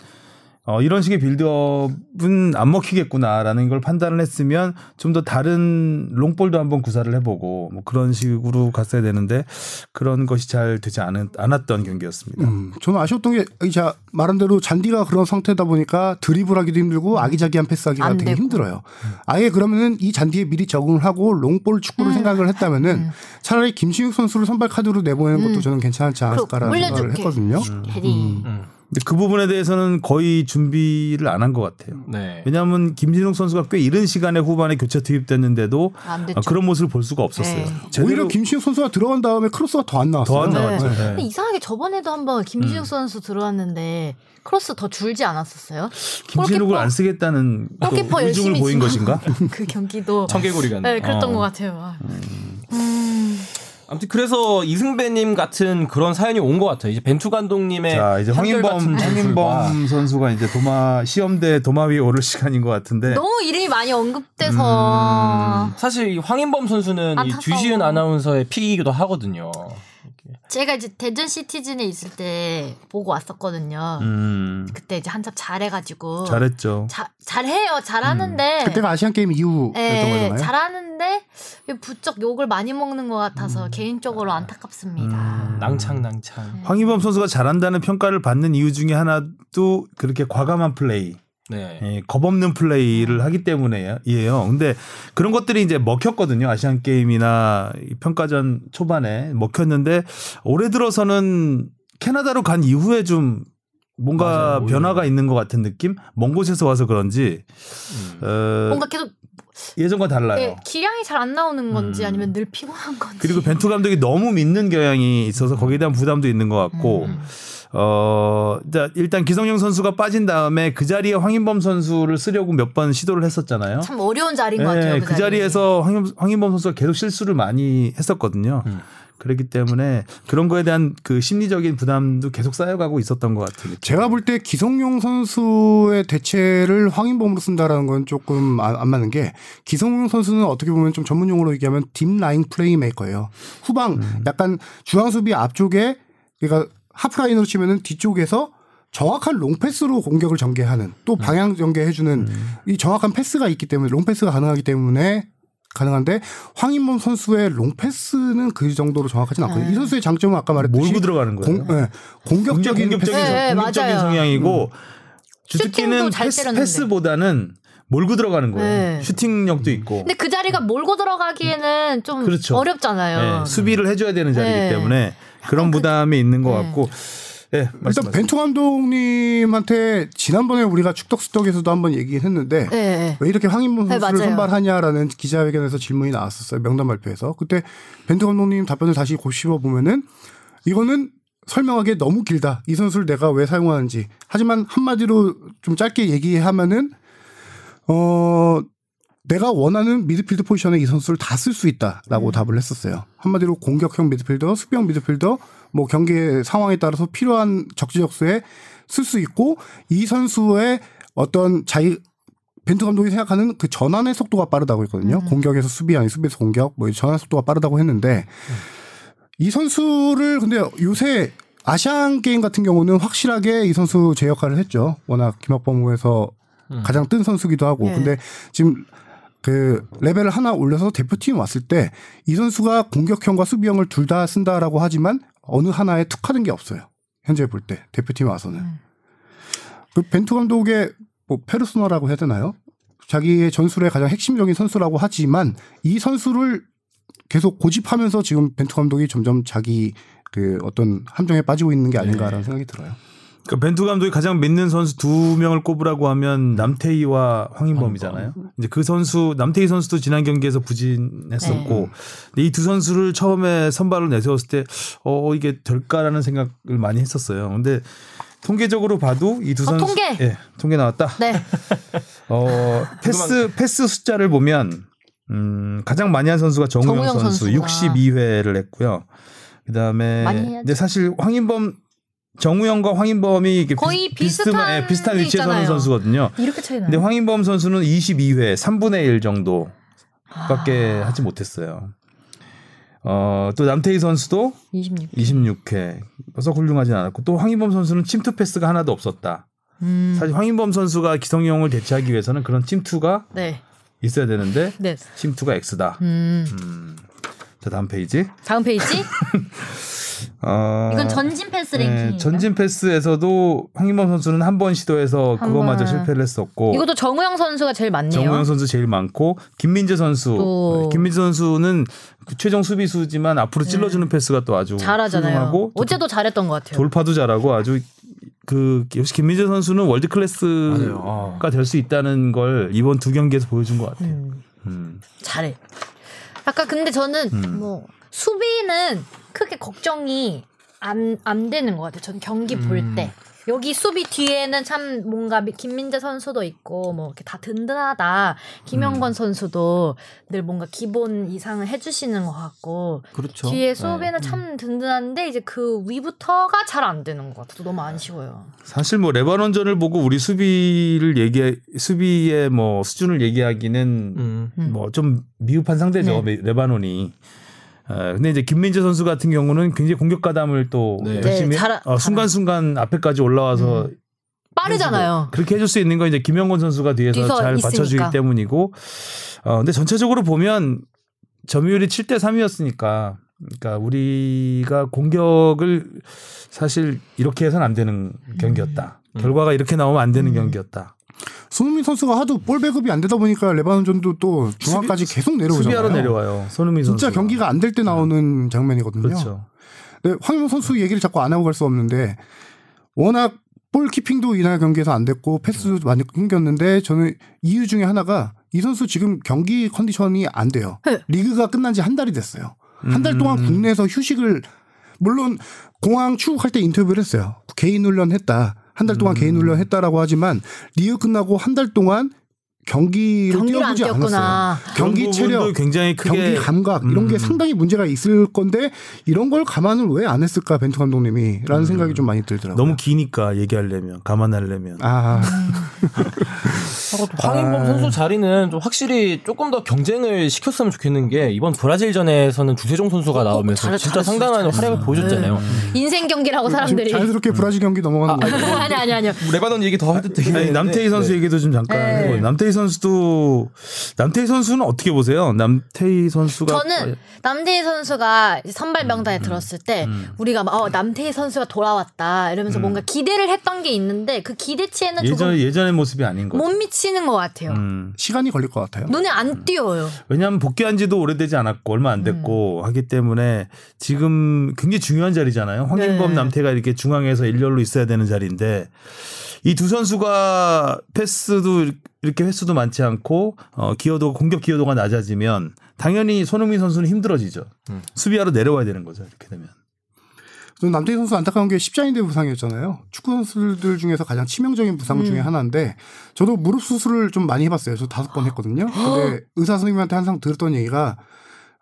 어, 이런 식의 빌드업은 안 먹히겠구나라는 걸 판단을 했으면 좀 더 다른 롱볼도 한번 구사를 해보고 뭐 그런 식으로 갔어야 되는데 그런 것이 잘 되지 않은, 않았던 경기였습니다. 음, 저는 아쉬웠던 게, 자, 말한 대로 잔디가 그런 상태다 보니까 드리블하기도 힘들고 아기자기한 패스하기가 안 되게 되고. 힘들어요. 아예 그러면은 이 잔디에 미리 적응을 하고 롱볼 축구를 생각을 했다면은 차라리 김신욱 선수를 선발 카드로 내보내는 것도 저는 괜찮지 않았을까라는 그 생각을. 했거든요. 헤딩. 음. 근데 그 부분에 대해서는 거의 준비를 안 한 것 같아요. 네. 왜냐하면 김진욱 선수가 꽤 이른 시간에 후반에 교체 투입됐는데도. 아, 그런 모습을 볼 수가 없었어요. 네. 오히려 김신욱 선수가 들어간 다음에 크로스가 더 안 나왔어요. 더안 나왔죠. 네. 네. 근데 이상하게 저번에도 한번 김신욱 선수 들어왔는데 크로스 더 줄지 않았었어요? 김신욱을 골키퍼- 안 쓰겠다는 또 골키퍼 의중을 보인 것인가? 그 경기도 청개구리 같네. 네, 그랬던 어. 것 같아요. 아. 음. 아무튼 그래서 이승배님 같은 그런 사연이 온 것 같아요. 이제 벤투 감독님의 자 이제 황인범 황인범 선수가 이제 도마 시험대 도마 위에 오를 시간인 것 같은데 너무 이름이 많이 언급돼서 사실 이 황인범 선수는 이 안타까워. 주시은 아나운서의 픽이기도 하거든요. 제가 이제 대전 시티즌에 있을 때 보고 왔었거든요. 음, 그때 이제 한참 잘해가지고 잘했죠. 자, 잘해요, 잘하는데 그때가 아시안 게임 이후였던 예, 거잖아요. 잘하는데 부쩍 욕을 많이 먹는 것 같아서 개인적으로 안타깝습니다. 낭창 낭창. 황인범 선수가 잘한다는 평가를 받는 이유 중에 하나도 그렇게 과감한 플레이, 네. 예, 겁없는 플레이를 하기 때문에요. 근데 그런 것들이 이제 먹혔거든요. 아시안 게임이나 이 평가전 초반에 먹혔는데 올해 들어서는 캐나다로 간 이후에 좀 뭔가 맞아요, 오히려. 변화가 있는 것 같은 느낌? 먼 곳에서 와서 그런지 음. 어, 뭔가 계속 예전과 달라요. 예, 기량이 잘 안 나오는 건지 음. 아니면 늘 피곤한 건지. 그리고 벤투 감독이 너무 믿는 경향이 있어서 거기에 대한 부담도 있는 것 같고 음. 어 자, 일단 기성용 선수가 빠진 다음에 그 자리에 황인범 선수를 쓰려고 몇 번 시도를 했었잖아요. 참 어려운 자리인 것 같아요. 네, 그, 그 자리 에서 황인, 황인범 선수가 계속 실수를 많이 했었거든요. 음. 그렇기 때문에 그런 거에 대한 그 심리적인 부담도 계속 쌓여가고 있었던 것 같아요. 제가 볼 때 기성용 선수의 대체를 황인범으로 쓴다라는 건 조금 안, 안 맞는 게 기성용 선수는 어떻게 보면 좀 전문 용어로 얘기하면 딥 라인 플레이메이커예요. 후방 음. 약간 중앙 수비 앞쪽에 그러니까 하프라인으로 치면은 뒤쪽에서 정확한 롱패스로 공격을 전개하는 또 방향 전개해주는 음. 이 정확한 패스가 있기 때문에 롱패스가 가능하기 때문에 가능한데 황인범 선수의 롱패스는 그 정도로 정확하진 않거든요. 네. 이 선수의 장점은 아까 말했듯이 몰고 들어가는 거예요. 공, 네, 공격적인 공격적인, 패스. 네, 네, 공격적인 맞아요. 성향이고 슈팅도 주특기는 잘 패스, 때렸는데. 패스보다는 몰고 들어가는 거예요. 네. 슈팅력도 있고. 근데 그 자리가 몰고 들어가기에는 좀 그렇죠. 어렵잖아요. 네, 수비를 해줘야 되는 자리이기 네. 때문에 그런 부담이 있는 것 네. 같고. 예, 일단 말씀하세요. 벤투 감독님한테 지난번에 우리가 축덕수덕에서도 한번 얘기했는데 네, 네. 왜 이렇게 황인범 네, 선수를 맞아요. 선발하냐라는 기자회견에서 질문이 나왔었어요. 명단 발표에서. 그때 벤투 감독님 답변을 다시 고씹어 보면은 이거는 설명하기에 너무 길다. 이 선수를 내가 왜 사용하는지. 하지만 한마디로 좀 짧게 얘기하면은 어 내가 원하는 미드필드 포지션에 이 선수를 다 쓸 수 있다라고 답을 했었어요. 한마디로 공격형 미드필더, 수비형 미드필더, 뭐 경기 상황에 따라서 필요한 적지적소에 쓸 수 있고 이 선수의 어떤 자기 벤투 감독이 생각하는 그 전환의 속도가 빠르다고 했거든요. 공격에서 수비 아니 수비에서 공격 뭐 전환 속도가 빠르다고 했는데 이 선수를 근데 요새 아시안 게임 같은 경우는 확실하게 이 선수 제 역할을 했죠. 워낙 김학범호에서 가장 뜬 선수기도 하고. 네. 근데 지금 그 레벨을 하나 올려서 대표팀 왔을 때 이 선수가 공격형과 수비형을 둘 다 쓴다라고 하지만 어느 하나에 특화된 게 없어요. 현재 볼 때 대표팀 와서는. 그 벤투 감독의 뭐 페르소나라고 해야 되나요? 자기의 전술의 가장 핵심적인 선수라고 하지만 이 선수를 계속 고집하면서 지금 벤투 감독이 점점 자기 그 어떤 함정에 빠지고 있는 게 아닌가라는 생각이 들어요. 그 벤투 감독이 가장 믿는 선수 두 명을 꼽으라고 하면 남태희와 황인범이잖아요. 이제 그 선수 남태희 선수도 지난 경기에서 부진했었고, 네. 근데 이두 선수를 처음에 선발로 내세웠을 때, 어 이게 될까라는 생각을 많이 했었어요. 근데 통계적으로 봐도 이두 어, 선수, 통계! 예, 통계 나왔다. 네. 어 패스 패스 숫자를 보면 음, 가장 많이 한 선수가 정우영, 정우영 선수 선수가. 62회를 했고요. 그다음에. 근데 사실 황인범 정우영과 황인범이 이게 거의 비슷- 비슷한 예, 비슷한 게 위치에 서는 있잖아요. 선수거든요. 이렇게 차이 나요. 근데 황인범 선수는 22회 3분의 1 정도 밖에 아. 하지 못했어요. 어, 또 남태희 선수도 26. 26회. 그래서 훌륭하진 않았고 또 황인범 선수는 침투 패스가 하나도 없었다. 음. 사실 황인범 선수가 기성용을 대체하기 위해서는 그런 침투가 네. 있어야 되는데 네. 침투가 X다. 음. 음. 자 다음 페이지. 다음 페이지. 어, 이건 전진 패스 네, 랭킹. 전진 패스에서도 황인범 선수는 한 번 시도해서 한 그거마저 번. 실패를 했었고 이것도 정우영 선수가 제일 많네요. 정우영 선수 제일 많고 김민재 선수 또. 네, 김민재 선수는 그 최종 수비수지만 앞으로 찔러주는 패스가 또 아주 네. 잘하잖아요. 어제도 잘했던 것 같아요. 돌파도 잘하고 아주 그 역시 김민재 선수는 월드 클래스가. 아. 될수 있다는 걸 이번 두 경기에서 보여준 것 같아요. 음, 음. 잘해. 아까 근데 저는 음. 뭐 수비는 크게 걱정이 안, 안 되는 것 같아요. 전 경기 볼 음. 때. 여기 수비 뒤에는 참 뭔가 미- 김민재 선수도 있고 뭐 이렇게 다 든든하다. 음. 김영건 선수도 늘 뭔가 기본 이상을 해주시는 것 같고 그렇죠. 뒤에 수비는 참 든든한데 이제 그 위부터가 잘 안 되는 것 같아서 너무 아쉬워요. 사실 뭐 레바논전을 보고 우리 수비를 얘기 수비의 뭐 수준을 얘기하기는 음. 음. 뭐좀 미흡한 상대죠 네. 레- 레바논이. 어, 근데 이제 김민재 선수 같은 경우는 굉장히 공격 가담을 또 네. 열심히 네, 잘- 어, 순간순간 앞에까지 올라와서 음. 빠르잖아요. 그렇게 해줄 수 있는 건 이제 김영건 선수가 뒤에서 뒤에서 잘 있으니까. 받쳐주기 때문이고, 어, 근데 전체적으로 보면 점유율이 7대 3이었으니까, 그러니까 우리가 공격을 사실 이렇게 해서는 안 되는 경기였다. 음. 결과가 이렇게 나오면 안 되는 음. 경기였다. 손흥민 선수가 하도 볼 배급이 안 되다 보니까 레바논전도 또 중앙까지 계속 내려오잖아요. 수비하러 내려와요. 손흥민 선수. 진짜 경기가 안 될 때 나오는 장면이거든요. 그렇죠. 네, 황인범 선수 얘기를 자꾸 안 하고 갈 수 없는데 워낙 볼 키핑도 이날 경기에서 안 됐고 패스도 많이 끊겼는데 저는 이유 중에 하나가 이 선수 지금 경기 컨디션이 안 돼요. 네. 리그가 끝난 지 한 달이 됐어요. 한 달 동안 음. 국내에서 휴식을 물론 공항 출국할 때 인터뷰를 했어요. 개인 훈련 했다. 한 달 동안 음. 개인 훈련 했다라고 하지만 리그 끝나고 한 달 동안 경기를 뛰어보지. 않았어요. 경기 체력, 굉장히 크게 경기 감각 이런 게 음. 상당히 문제가 있을 건데 이런 걸 감안을 왜 안 했을까 벤투 감독님이라는 생각이 좀 많이 들더라고요. 너무 기니까 얘기하려면 감안하려면 아 황인범 선수 자리는 좀 확실히 조금 더 경쟁을 시켰으면 좋겠는 게 이번 브라질전에서는 주세종 선수가 나오면서 잘했- 진짜 잘했어, 상당한 잘했어. 활약을 보여줬잖아요. 인생 경기라고 사람들이. 자연스럽게 브라질 경기 넘어가는 거예요. 아니 아니 아니요. 레바논 얘기 더 해도 되겠 아니, 남태희 선수 얘기도 좀 잠깐 네. 남태희 선수도 남태희 선수는 어떻게 보세요? 남태희 선수가 저는 남태희 선수가 선발 명단에 들었을 때 우리가 막 어, 남태희 선수가 돌아왔다 이러면서 뭔가 기대를 했던 게 있는데 그 기대치에는 예전 조금 예전의 모습이 아닌 거. 못 미치는 것 같아요. 음. 시간이 걸릴 것 같아요. 눈에 안 띄어요. 왜냐하면 복귀한 지도 오래되지 않았고 얼마 안 됐고 하기 때문에 지금 굉장히 중요한 자리잖아요. 황인범 네. 남태가 이렇게 중앙에서 일렬로 있어야 되는 자리인데 이 두 선수가 패스도 이렇게 횟수도 많지 않고 어, 기여도 공격 기여도가 낮아지면 당연히 손흥민 선수는 힘들어지죠. 수비하러 내려와야 되는 거죠. 이렇게 되면. 남태희 선수 안타까운 게 십자인대 부상이었잖아요. 축구 선수들 중에서 가장 치명적인 부상 중에 하나인데 저도 무릎 수술을 좀 많이 해봤어요. 저 다섯 번 했거든요. 근데 의사 선생님한테 항상 들었던 얘기가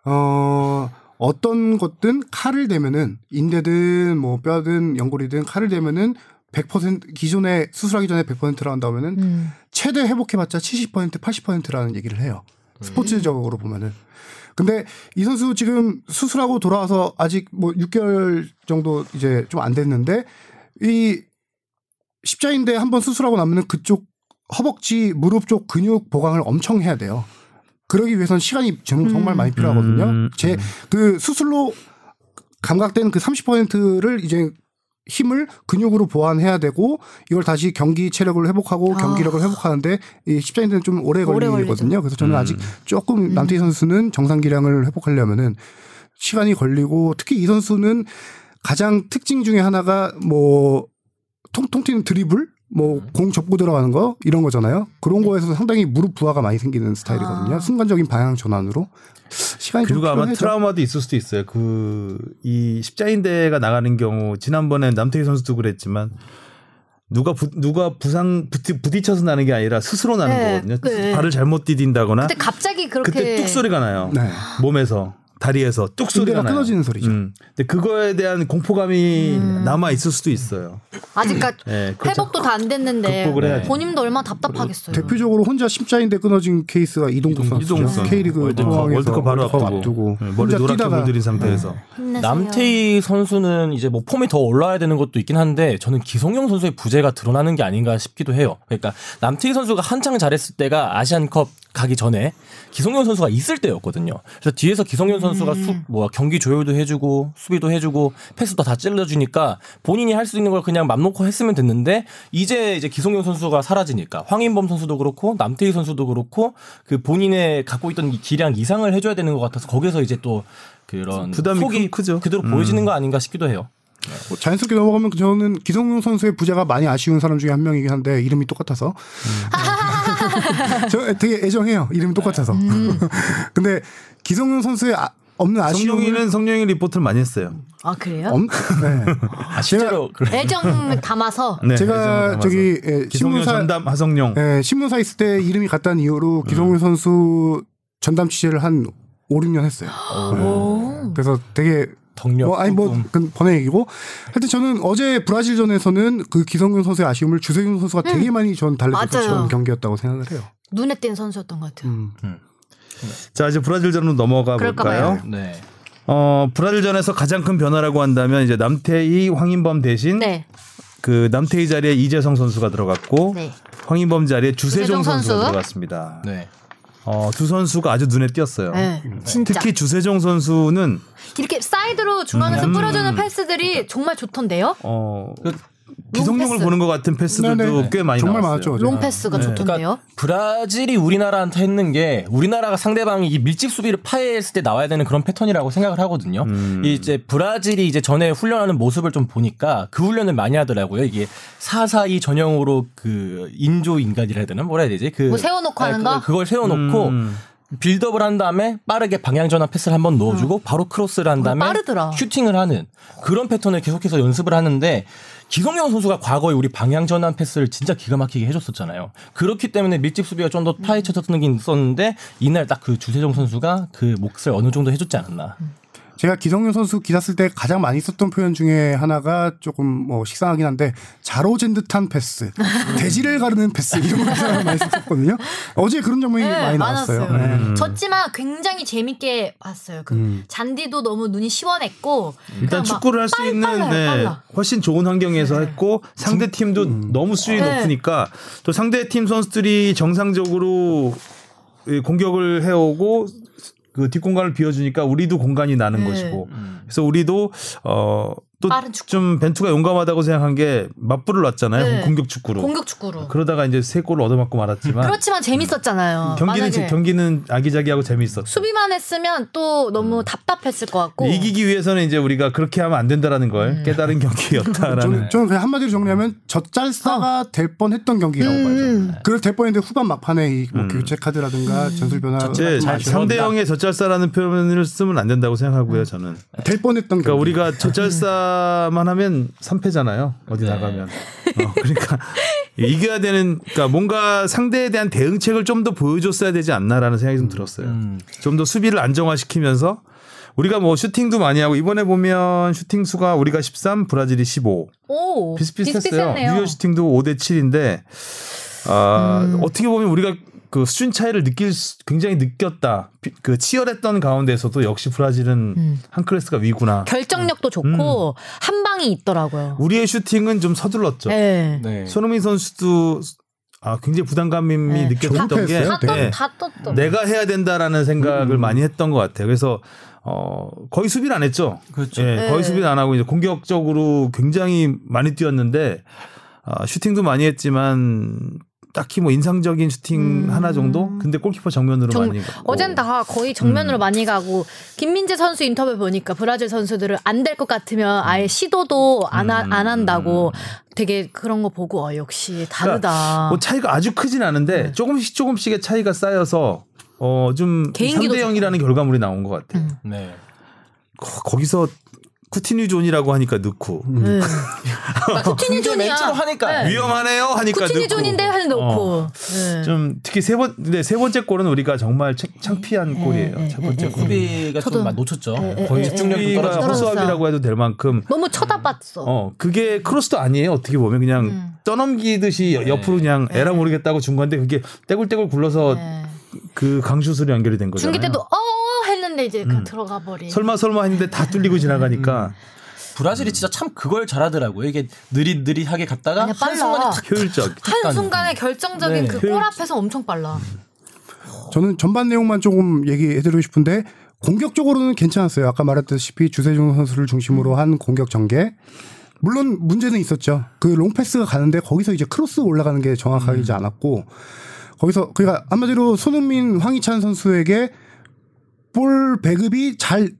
어 어떤 것든 칼을 대면은 인대든 뭐 뼈든 연골이든 칼을 대면은 100% 기존에 수술하기 전에 100%라 한다면은 음. 최대 회복해봤자 70% 80%라는 얘기를 해요. 스포츠적으로 보면은. 근데 이 선수 지금 수술하고 돌아와서 아직 뭐 6개월 정도 이제 좀 안 됐는데 이 십자인대 한번 수술하고 나면은 그쪽 허벅지 무릎 쪽 근육 보강을 엄청 해야 돼요. 그러기 위해서는 시간이 정- 정말 많이 필요하거든요. 음. 제그 수술로 감각된 그 30%를 이제 힘을 근육으로 보완해야 되고 이걸 다시 경기 체력을 회복하고 아. 경기력을 회복하는데 이 십자인대는 좀 오래 오래 걸리거든요. 그래서 저는 음. 아직 조금 남태희 선수는 정상 기량을 회복하려면은 시간이 걸리고 특히 이 선수는 가장 특징 중에 하나가 뭐 통통 튀는 드리블 뭐공 접고 들어가는 거 이런 거잖아요. 그런 거에서 상당히 무릎 부하가 많이 생기는 스타일이거든요. 아. 순간적인 방향 전환으로 시간이 좀 그리고 아마. 트라우마도 있을 수도 있어요. 그 이 십자인대가 나가는 경우 지난번에 남태희 선수도 그랬지만 누가 부, 누가 부상 부딪, 부딪혀서 나는 게 아니라 스스로 나는 네, 거거든요. 네. 발을 잘못 디딘다거나 그때 갑자기 그렇게 그때 뚝 소리가 나요. 네. 몸에서 다리에서 뚝 소리가 나요. 끊어지는 소리죠. 음. 근데 그거에 대한 공포감이 음. 남아 있을 수도 있어요. 아직까지 예, 그걸 회복도 다 안 됐는데. 본인도 얼마나 답답하겠어요. 대표적으로 혼자 십자인대 끊어진 케이스가 이동국 선수. K리그 월드컵, 월드컵 바로 월드컵 앞두고, 앞두고 네, 머리 혼자 노랗게 뛰다가 물들인 상태에서 힘내세요. 남태희 선수는 이제 뭐 폼이 더 올라야 되는 것도 있긴 한데 저는 기성용 선수의 부재가 드러나는 게 아닌가 싶기도 해요. 그러니까 남태희 선수가 한창 잘했을 때가 아시안컵 가기 전에 기성용 선수가 있을 때였거든요. 그래서 뒤에서 기성용 선수가 수, 뭐 경기 조율도 해주고 수비도 해주고 패스도 다 찔러주니까 본인이 할 수 있는 걸 그냥 맘 놓고 했으면 됐는데 이제 이제 기성용 선수가 사라지니까 황인범 선수도 그렇고 남태희 선수도 그렇고 그 본인의 갖고 있던 이 기량 이상을 해줘야 되는 것 같아서 거기서 이제 또 그런 부담이 속이 크- 크죠. 그대로 음. 보여지는 거 아닌가 싶기도 해요. 뭐 자연스럽게 넘어가면 저는 기성용 선수의 부재가 많이 아쉬운 사람 중에 한 명이긴 한데 이름이 똑같아서 저 되게 애정해요. 이름이 똑같아서. 근데 기성용 선수의 아- 없는 아쉬움을 성룡이는 성룡이 리포트를 많이 했어요. 아 그래요? 엄, 네. 아, 실제로 그래. 애정 담아서 네, 제가 담아서. 저기 예, 기성용 신문사 전담 하성룡 예, 신문사 있을 때 이름이 같다는 이유로 기성용 선수 전담 취재를 한 5, 6년 했어요. 오. 그래서 되게 덕력. 뭐 아니 뭐 꿈. 그건 번외 얘기고 하여튼 저는 어제 브라질전에서는 그 기성용 선수의 아쉬움을 주세윤 선수가 되게 많이 전 달래줘서 경기였다고 생각을 해요. 눈에 띈 선수였던 것 같아요. 음. 자 이제 브라질전으로 넘어가 볼까요? 봐요. 네. 어 브라질전에서 가장 큰 변화라고 한다면 이제 남태희, 황인범 대신 네. 그 남태희 자리에 이재성 선수가 들어갔고 네. 황인범 자리에 주세종 주세종 선수가 선수. 들어갔습니다. 네. 어, 두 선수가 아주 눈에 띄었어요. 네. 진짜. 특히 주세종 선수는 이렇게 사이드로 중앙에서 음. 뿌려주는 패스들이 정말 좋던데요? 어 롱 기성용을. 보는 것 같은 패스들도 네네. 꽤 많이 정말 나왔어요. 많았죠. 롱 패스가 네. 좋던데요? 브라질이 우리나라한테 했는 게 우리나라가 상대방이 이 밀집 수비를 파훼했을 때 나와야 되는 그런 패턴이라고 생각을 하거든요. 음. 이 이제 브라질이 이제 전에 훈련하는 모습을 좀 보니까 그 훈련을 많이 하더라고요. 이게 442 전형으로 그 인조 인간이라 해야 되나 뭐라 해야 되지? 그 뭐 세워놓고 하는 그걸, 거? 그걸 세워놓고 음. 빌드업을 한 다음에 빠르게 방향 전환 패스를 한번 넣어주고 바로 크로스를 한 다음에 빠르더라. 슈팅을 하는 그런 패턴을 계속해서 연습을 하는데 기성용 선수가 과거에 우리 방향 전환 패스를 진짜 기가 막히게 해줬었잖아요. 그렇기 때문에 밀집 수비가 좀 더 파헤쳐졌던 게 있었는데 이날 딱 그 주세종 선수가 그 몫을 어느 정도 해줬지 않았나. 제가 기성용 선수 기사 쓸 때 가장 많이 썼던 표현 중에 하나가 조금 뭐 식상하긴 한데 자로 잰 듯한 패스, 대지를 가르는 패스 이런 거 기사를 많이 썼거든요. 어제 그런 장면이 네, 많이 나왔어요. 네. 졌지만 굉장히 재밌게 봤어요. 그 음. 잔디도 너무 눈이 시원했고 일단 축구를 할 수 있는 네. 훨씬 좋은 환경에서 했고 상대 팀도 너무 수위 네. 높으니까 또 상대 팀 선수들이 정상적으로 이 공격을 해오고 그 뒷공간을 비워주니까 우리도 공간이 나는 네. 것이고 그래서 우리도 빠른 어또 축구. 좀 벤투가 용감하다고 생각한 게 맞불을 놨잖아요 네. 공격 축구로 공격 축구로. 그러다가 이제 세 골을 얻어맞고 말았지만 그렇지만 재밌었잖아요. 경기는 만약에 경기는 아기자기하고 재미있었어. 수비만 했으면 또 너무 답답했을 것 같고. 이기기 위해서는 이제 우리가 그렇게 하면 안 된다라는 걸 음. 깨달은 경기였다라는. 저는, 저는 그냥 한마디로 정리하면 젖잘싸가 될 뻔했던 경기라고 음. 봐야죠. 그럴 될 뻔했는데 후반 막판에 이뭐 교체 카드라든가 전술 변화 상대형의 젖잘싸라는 표현을 쓰면 안 된다고 생각하고요, 음. 저는. 될 뻔했던 그러니까 경기. 우리가 젖잘싸만 하면 3패잖아요. 어디 나가면. 어, 그러니까 이겨야 되는 그러니까 뭔가 상대에 대한 대응책을 좀 더 보여줬어야 되지 않나라는 생각이 좀 들었어요. 음. 좀더 수비를 안정화시키면서 우리가 뭐 슈팅도 많이 하고 이번에 보면 슈팅 수가 우리가 13, 브라질이 15. 오 비슷비슷했어요. 비슷비슷했네요. 유효 슈팅도 5대 7인데 아, 음. 어떻게 보면 우리가 그 수준 차이를 느낄 수- 굉장히 느꼈다. 비- 그 치열했던 가운데서도 역시 브라질은 음. 한 클래스가 위구나. 결정력도 좋고 한 방이 있더라고요. 우리의 슈팅은 좀 서둘렀죠. 네. 네. 손흥민 선수도 아, 굉장히 부담감이 네. 느껴졌던 게 다, 네. 떴, 다 떴어. 내가 해야 된다라는 생각을 많이 했던 것 같아요. 그래서 어 거의 수비를 안 했죠. 그렇죠. 예, 네. 거의 수비를 안 하고 이제 공격적으로 굉장히 많이 뛰었는데 아, 슈팅도 많이 했지만 딱히 뭐 인상적인 슈팅 하나 정도? 근데 골키퍼 정면으로 음. 정- 많이 갔고. 어젠 다 거의 정면으로 많이 가고 김민재 선수 인터뷰 보니까 브라질 선수들은 안 될 것 같으면 아예 시도도 안, 하- 안 한다고 되게 그런 거 보고 어, 역시 다르다. 뭐 차이가 아주 크진 않은데 네. 조금씩 조금씩의 차이가 쌓여서 어좀 개인기도 3대 0이라는 결과물이 나온 것 같아요. 음. 네. 거- 거기서 쿠티뉴 존이라고 하니까 넣고 네. 아, 쿠티뉴 존이야. 멘트로 하니까. 네. 위험하네요 하니까 쿠티뉴 넣고. 존인데 하는 넣고. 어. 네. 좀 특히 세 번, 근데 세 번째 골은 우리가 정말 창- 창피한 네, 골이에요. 네, 첫 번째 네, 골. 수비가 저도- 좀 많이 놓쳤죠. 네, 거의 네, 집중력이. 허수아비라고 해도 될 만큼 너무 쳐다봤어. 어 그게 크로스도 아니에요. 어떻게 보면 그냥 음. 떠넘기듯이 네. 옆으로 그냥 에라 모르겠다고 준 건데 그게 떼굴떼굴 굴러서 네. 그 강슛으로 연결이 된 거잖아요. 중계 때도 어 했는데 이제 그 들어가 버린. 설마 설마 했는데 다 뚫리고 지나가니까 브라질이 진짜 참 그걸 잘하더라고요. 이게 느릿느릿하게 갔다가 아니야, 빨라. 한순간에 탁 효율적. 한 순간에 결정적인 네. 그골 앞에서 엄청 빨라. 저는 전반 내용만 조금 얘기해드리고 싶은데 공격적으로는 괜찮았어요. 아까 말했다시피 주세종 선수를 중심으로 한 공격 전개. 물론 문제는 있었죠. 그 롱패스가 가는데 거기서 이제 크로스 올라가는 게 정확하지 않았고 거기서 그러니까 한마디로 손흥민, 황희찬 선수에게 볼 배급이 잘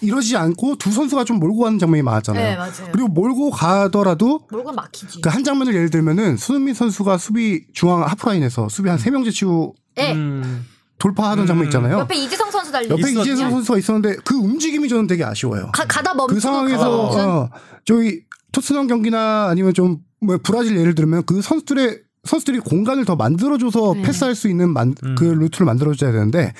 이러지 않고 두 선수가 좀 몰고 가는 장면이 많았잖아요. 네, 맞아요. 그리고 몰고 가더라도 몰고 막히지. 그 한 장면을 예를 들면은 손흥민 선수가 수비 중앙 하프라인에서 수비 한 세명 제치고 예. 음. 돌파하던 장면 있잖아요. 옆에 이지성 선수 달리. 옆에 있었죠. 이재성 선수가 있었는데 그 움직임이 저는 되게 아쉬워요. 가, 가다 멈추고 그 상황에서. 어, 저희 토트넘 경기나 아니면 좀 뭐 브라질 예를 들면 그 선수들의 선수들이 공간을 더 만들어줘서 네. 패스할 수 있는 만, 그 루트를 만들어줘야 되는데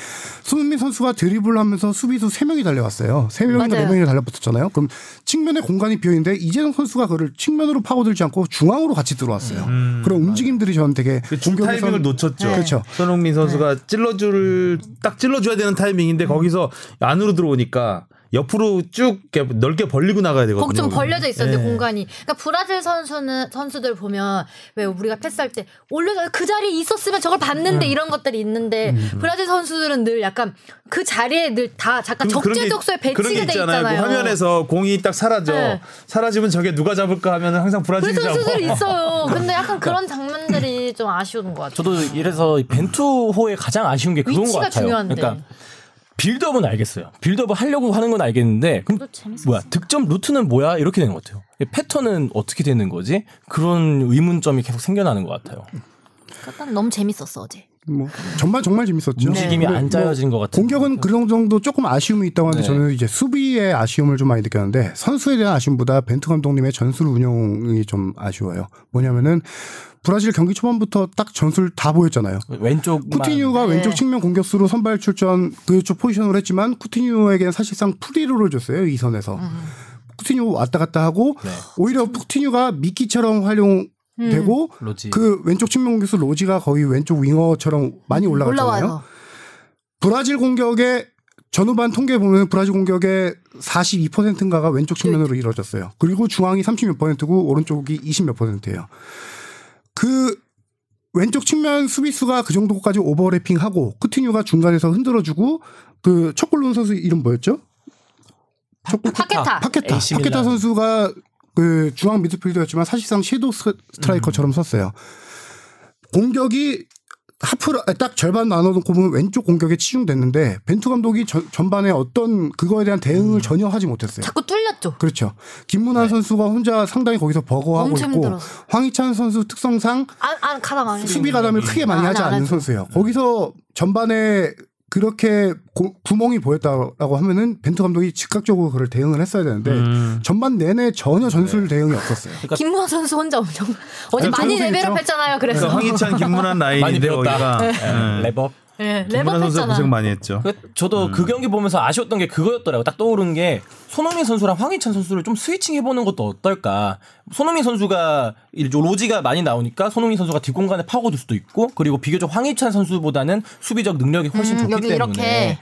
손흥민 선수가 드리블을 하면서 수비수 3명이 달려왔어요. 3명인가 맞아요. 4명이 달려붙었잖아요. 그럼 측면에 공간이 비어있는데 이재성 선수가 그를 측면으로 파고들지 않고 중앙으로 같이 들어왔어요. 그런 움직임들이 저는 되게 그중 타이밍을 놓쳤죠. 네. 그렇죠. 손흥민 선수가 찔러줄 딱 찔러줘야 되는 타이밍인데 거기서 안으로 들어오니까 옆으로 쭉 이렇게 넓게 벌리고 나가야 되거든요. 거기 좀 벌려져 있었는데 네. 공간이. 그러니까 브라질 선수는 선수들 보면 왜 우리가 패스할 때 올려서 그 자리에 있었으면 저걸 봤는데 이런 것들이 있는데 브라질 선수들은 늘 약간 그 자리에 늘 다 잠깐 적재적소에 배치가 돼 있잖아요. 있잖아요. 그 화면에서 공이 딱 사라져. 네. 사라지면 저게 누가 잡을까 하면은 항상 그 브라질이 잡아. 선수들이 있어요. 근데 약간 그런 장면들이 좀 아쉬운 것 같아요. 저도 이래서 벤투호의 가장 아쉬운 게 그건 것 위치가 같아요. 중요한데. 그러니까 빌드업은 알겠어요. 빌드업을 하려고 하는 건 알겠는데 그럼. 뭐야 득점 루트는 뭐야 이렇게 되는 것 같아요. 패턴은 어떻게 되는 거지? 그런 의문점이 계속 생겨나는 것 같아요. 일단 너무 재밌었어 어제. 뭐 전반 정말 재밌었죠. 움직임이 근데 안 짜여진 것 같은. 공격은 그런 정도 조금 아쉬움이 있다고 하는데 네. 저는 이제 수비에 아쉬움을 좀 많이 느꼈는데 선수에 대한 아쉬움보다 벤투 감독님의 전술 운영이 좀 아쉬워요. 뭐냐면은 브라질 경기 초반부터 딱 전술 다 보였잖아요. 왼쪽 쿠티뉴가 네. 왼쪽 측면 공격수로 선발 출전 그쪽 포지션을 했지만 쿠티뉴에게는 사실상 free role을 줬어요 이 선에서 쿠티뉴 왔다 갔다 하고 네. 오히려 쿠티뉴가 미끼처럼 활용 되고 로디. 그 왼쪽 측면 공격수 로디가 거의 왼쪽 윙어처럼 많이 올라갔잖아요. 올라와요. 브라질 공격의 전후반 통계 보면 브라질 공격의 42%인가가 왼쪽 측면으로 이루어졌어요. 그리고 중앙이 30몇 퍼센트고 오른쪽이 20몇 퍼센트예요. 그 왼쪽 측면 수비수가 그 정도까지 오버래핑하고 쿠티뉴가 중간에서 흔들어주고 그 첫 골 넣은 선수 이름 뭐였죠? 첫골 파케타. 파케타. 파케타 밀란. 선수가 그 중앙 미드필더였지만 사실상 섀도우 스- 스트라이커처럼 섰어요. 공격이 하프로 아, 딱 절반 나눠놓고 보면 왼쪽 공격에 치중됐는데 벤투 감독이 전, 전반에 어떤 그거에 대한 대응을 전혀 하지 못했어요. 자꾸 뚫렸죠. 그렇죠. 김문환 선수가 혼자 상당히 거기서 버거워하고 있고 힘들었어. 황희찬 선수 특성상 안, 안 가담. 수비 가담을 크게 많이 아, 하지 안 않는 하죠. 선수예요. 거기서 전반에 그렇게 고- 구멍이 보였다라고 하면은 벤투 감독이 즉각적으로 그걸 대응을 했어야 되는데 음. 전반 내내 전혀 전술 대응이 없었어요. 김문환 선수 혼자 엄청 어제 많이 고생했죠. level up 했잖아요. 그래서 그래서 황희찬, 김문환 라인인데 배웠다. 거기가 네. 네. level up. 네, 김문환 선수. 고생 많이 했죠. 그 저도 그 경기 보면서 아쉬웠던 게 그거였더라고. 딱 떠오른 게 손흥민 선수랑 황희찬 선수를 좀 스위칭 해보는 것도 어떨까. 손흥민 선수가 이 로지가 많이 나오니까 손흥민 선수가 뒷공간에 파고들 수도 있고 그리고 비교적 황희찬 선수보다는 수비적 능력이 훨씬 음, 좋기 때문에 이렇게.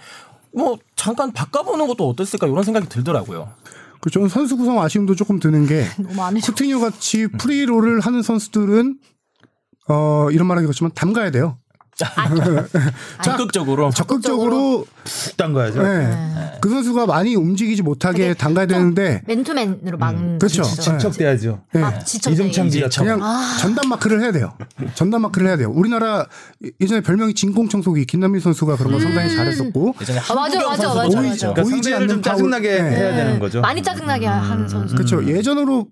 뭐 잠깐 바꿔보는 것도 어땠을까 이런 생각이 들더라고요. 그 저는 선수 구성 아쉬움도 조금 드는 게. 쿠티뉴 같이 프리롤을 하는 선수들은 어 이런 말하기 그렇지만 담가야 돼요. 적극적으로 적극적으로 푹 담가야죠. 네. 그 선수가 많이 움직이지 못하게 담가야 되는데 맨투맨으로 막. 그렇죠. 친척돼야죠. 네. 아, 지쳐. 이정창 기자 그냥 전담 마크를 해야 돼요. 전담 마크를 해야 돼요. 우리나라 예전에 별명이 진공 청소기 김남민 선수가 그런 거 상당히 잘했었고 예전에 아, 맞아, 맞아, 맞아. 그러니까 보이지 상대를 좀 않는 파울. 짜증나게 네. 해야 되는 거죠. 많이 짜증나게 하는 선수. 그렇죠. 예전으로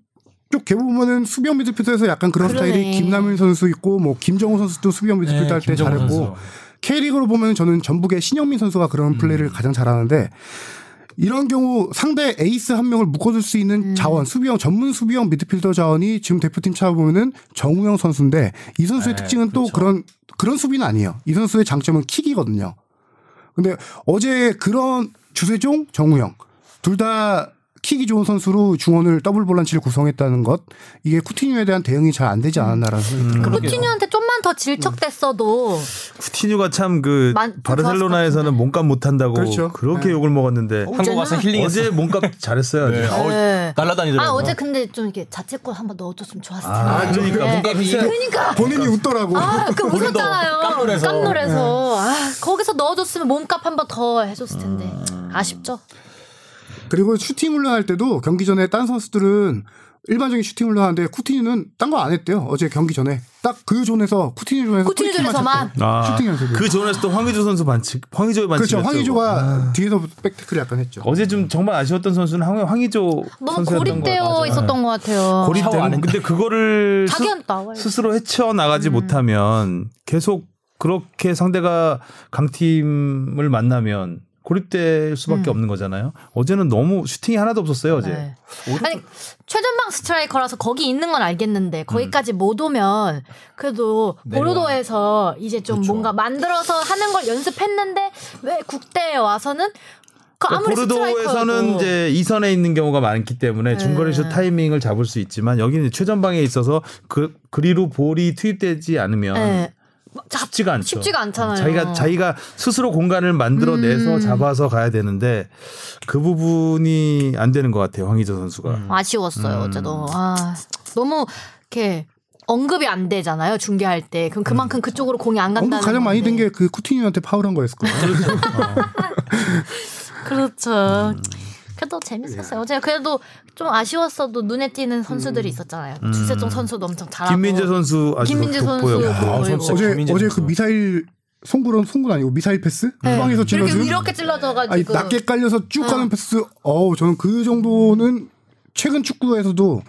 쭉 개보면은 수비형 미드필더에서 약간 그런 그러네. 스타일이 김남민 선수 있고 뭐 김정우 선수도 수비형 미드필더 네, 할때 김정우 잘했고 선수. K리그로 보면 저는 전북의 신형민 선수가 그런 플레이를 가장 잘하는데 이런 경우 상대 에이스 한 명을 묶어줄 수 있는 자원, 수비형 전문 수비형 미드필더 자원이 지금 대표팀 찾아보면은 정우영 선수인데 이 선수의 특징은 또 그런 그런 수비는 아니에요. 이 선수의 장점은 킥이거든요. 근데 어제 그런 주세종, 정우영 둘 다 킥이 좋은 선수로 중원을 더블 볼란치를 구성했다는 것 이게 쿠티뉴에 대한 대응이 잘 안 되지 않았나라는 생각이 들어요. 쿠티뉴한테 좀만 더 질척됐어도 쿠티뉴가 참그 만- 바르셀로나에서는 몸값 못한다고 그렇죠. 그렇게 욕을 먹었는데 한국 와서 힐링했어. 어제 몸값 잘했어요. 네. 어우, 네. 날라다니더라고요. 아 어제 근데 좀 이렇게 자책골 한번 넣어줬으면 좋았을 텐데. 아, 그러니까 네. 몸값 했어요. 그러니까. 본인이 웃더라고. 아, 그 웃었잖아요. 깜놀해서. 깜놀해서. 아, 거기서 넣어줬으면 몸값 한번 더 해줬을 텐데. 아쉽죠? 그리고 슈팅 훈련할 때도 경기 전에 딴 선수들은 일반적인 슈팅 훈련하는데 쿠티뉴는 딴 거 안 했대요. 어제 경기 전에 딱 그 존에서 쿠티뉴 존에서 쿠티뉴 프리킥만 존에서만? 아, 슈팅 연습을. 그 전에서 또 황의조 선수 반칙, 황의조의 반칙. 그렇죠. 황의조가 뒤에서 백태클 약간 했죠. 어제 좀 정말 아쉬웠던 선수는 황, 황의조 너무 선수였던 것 고립되어. 있었던 것 같아요. 고립되는. 근데 그거를 스. 스스로 헤쳐 나가지 못하면 계속 그렇게 상대가 강팀을 만나면 고립될 수밖에 없는 거잖아요. 어제는 너무 슈팅이 하나도 없었어요. 어제. 네. 아니 최전방 스트라이커라서 거기 있는 건 알겠는데 거기까지 못 오면 그래도 내려와. 보르도에서 이제 좀 뭔가 만들어서 하는 걸 연습했는데 왜 국대에 와서는 그 그러니까 보르도에서는 이제 이선에 있는 경우가 많기 때문에 중거리슛 타이밍을 잡을 수 있지만 여기는 최전방에 있어서 그 그리로 볼이 투입되지 않으면 네. 잡- 쉽지가 않죠. 쉽지가 않잖아요. 자기가 자기가 스스로 공간을 만들어내서 음. 잡아서 가야 되는데 그 부분이 안 되는 것 같아요. 황희조 선수가. 아쉬웠어요 음. 어제도 아 너무 이렇게 언급이 안 되잖아요 중계할 때 그럼 그만큼 그쪽으로 공이 안 간다는 언급 가장 많이 된. 게 그 쿠티뉴한테 파울한 거였을 거예요. 그렇죠. 그래도 재밌었어요. 어제 그래도 좀 아쉬웠어도 눈에 띄는 선수들이 있었잖아요. 주세종 선수도 엄청 잘하고. 김민재 선수 아주 김민재 선수 돋보였고. 선수 어제 김민재 어제 그 선수. 미사일 송구론 송구 아니고 미사일 패스 네. 후방에서 이렇게 찔러준 이렇게 찔러져가지고. 아니 낮게 깔려서 쭉 가는 패스. 어우 저는 그 정도는 최근 축구에서도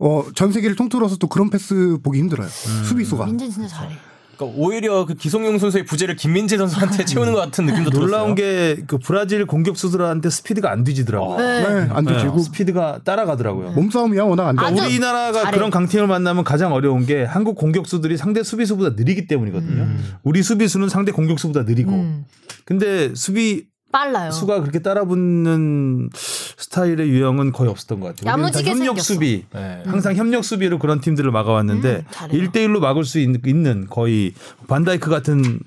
어, 전 세계를 통틀어서 또 그런 패스 보기 힘들어요. 수비수가. 민재 진짜 잘해. 그러니까 오히려 그 기성용 선수의 부재를 김민재 선수한테 채우는 것 같은 느낌도 들었어요. 놀라운 게 그 브라질 공격수들한테 스피드가 안 뒤지더라고요. 네. 네, 안 네, 스피드가 따라가더라고요. 몸싸움이야 워낙 안 돼. 아주 우리나라가 잘해. 그런 강팀을 만나면 가장 어려운 게 한국 공격수들이 상대 수비수보다 느리기 때문이거든요. 우리 수비수는 상대 공격수보다 느리고. 음, 근데 수비 빨라요. 수가 그렇게 따라붙는 스타일의 유형은 거의 없었던 것 같아요. 야무지게 협력 생겼어. 수비, 네. 항상 협력 수비로 그런 팀들을 막아왔는데 음, 잘해요. 1대1로 막을 수 있- 있는 거의 반다이크 같은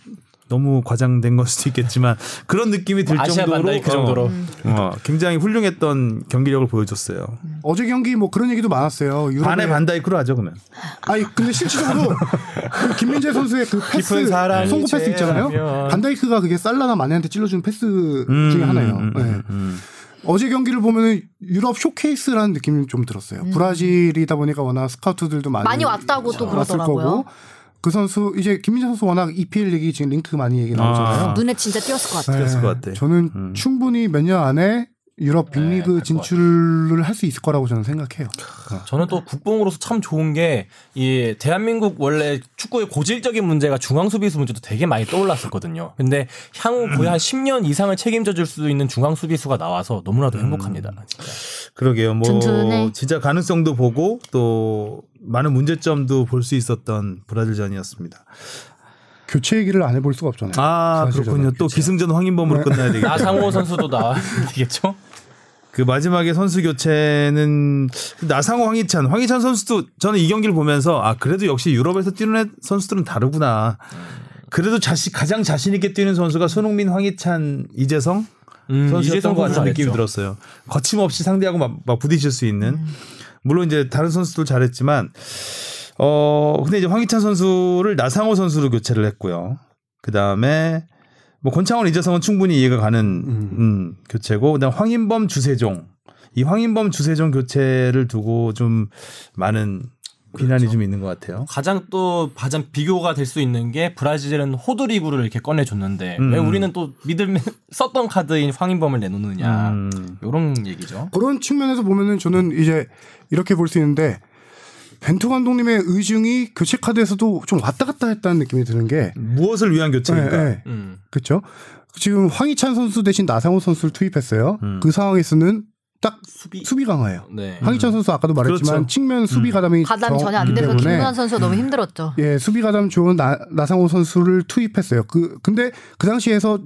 너무 과장된 걸 수도 있겠지만 그런 느낌이 들 아시아 정도로 반다이크 정도로. 음. 어, 어, 굉장히 훌륭했던 경기력을 보여줬어요. 어제 경기 뭐 그런 얘기도 많았어요. 유럽의 반에 반다이크로 하죠 그러면. 아니 근데 실질적으로 그 김민재 선수의 그 패스 송구 패스 있잖아요. 반다이크가 그게 살라나 마네한테 찔러준 패스 중에 하나예요. 음, 네. 음, 음. 어제 경기를 보면은 유럽 쇼케이스라는 느낌이 좀 들었어요. 브라질이다 보니까 워낙 스카우트들도 많이 많이 왔다고 또 그러더라고요. 거고 그 선수 이제 김민재 선수 워낙 EPL 얘기 지금 링크 많이 얘기 나오잖아요. 아. 눈에 진짜 띄었을 것 같아요. 그랬을 것 같아. 저는 음. 충분히 몇 년 안에 유럽 네, 빅리그 갈것 진출을 할 수 있을 거라고 저는 생각해요. 저는 또 국뽕으로서 참 좋은 게 이 대한민국 원래 축구의 고질적인 문제가 중앙 수비수 문제도 되게 많이 떠올랐었거든요. 근데 향후 거의 한 10년 이상을 책임져 줄 수 있는 중앙 수비수가 나와서 너무나도 행복합니다. 진짜. 그러게요. 뭐 든든해. 진짜 가능성도 보고 또 많은 문제점도 볼 수 있었던 브라질전이었습니다. 교체 얘기를 안 해볼 수가 없잖아요. 아 사실 그렇군요. 또 교체. 기승전 황인범으로 끝나야 되겠죠. 나상호 선수도 나와야 되겠죠? 그 마지막에 선수 교체는 나상호 황희찬, 황희찬 선수도 저는 이 경기를 보면서 아 그래도 역시 유럽에서 뛰는 애- 선수들은 다르구나. 그래도 자신 가장 자신 있게 뛰는 선수가 손흥민, 황희찬, 이재성 음, 선수였던 이재성 것 같은 느낌이. 들었어요. 거침없이 상대하고 막, 막 부딪힐 수 있는. 물론 이제 다른 선수도 잘했지만 어 근데 이제 황희찬 선수를 나상호 선수로 교체를 했고요. 그 다음에 뭐 권창훈 이재성은 충분히 이해가 가는 음, 교체고 그다음 황인범 주세종 이 황인범 주세종 교체를 두고 좀 많은 비난이 좀 있는 것 같아요. 가장 또 가장 비교가 될 수 있는 게 브라질은 호드리구를 이렇게 꺼내줬는데 음. 왜 우리는 또 믿을 썼던 카드인 황인범을 내놓느냐 음. 이런 얘기죠. 그런 측면에서 보면은 저는 이제 이렇게 볼 수 있는데 벤투 감독님의 의중이 교체 카드에서도 좀 왔다 갔다 했다는 느낌이 드는 게 무엇을 위한 교체인가? 네, 네. 음. 그렇죠. 지금 황희찬 선수 대신 나상호 선수를 투입했어요. 그 상황에서는 딱 수비. 수비 강화예요. 네. 황희찬 선수 아까도 말했지만 그렇죠. 측면 수비 가담이 가담이 전혀 안 때문에 김문환 선수가 너무 힘들었죠. 예, 수비 가담 좋은 나, 나상호 선수를 투입했어요. 그 근데 그 당시에서 이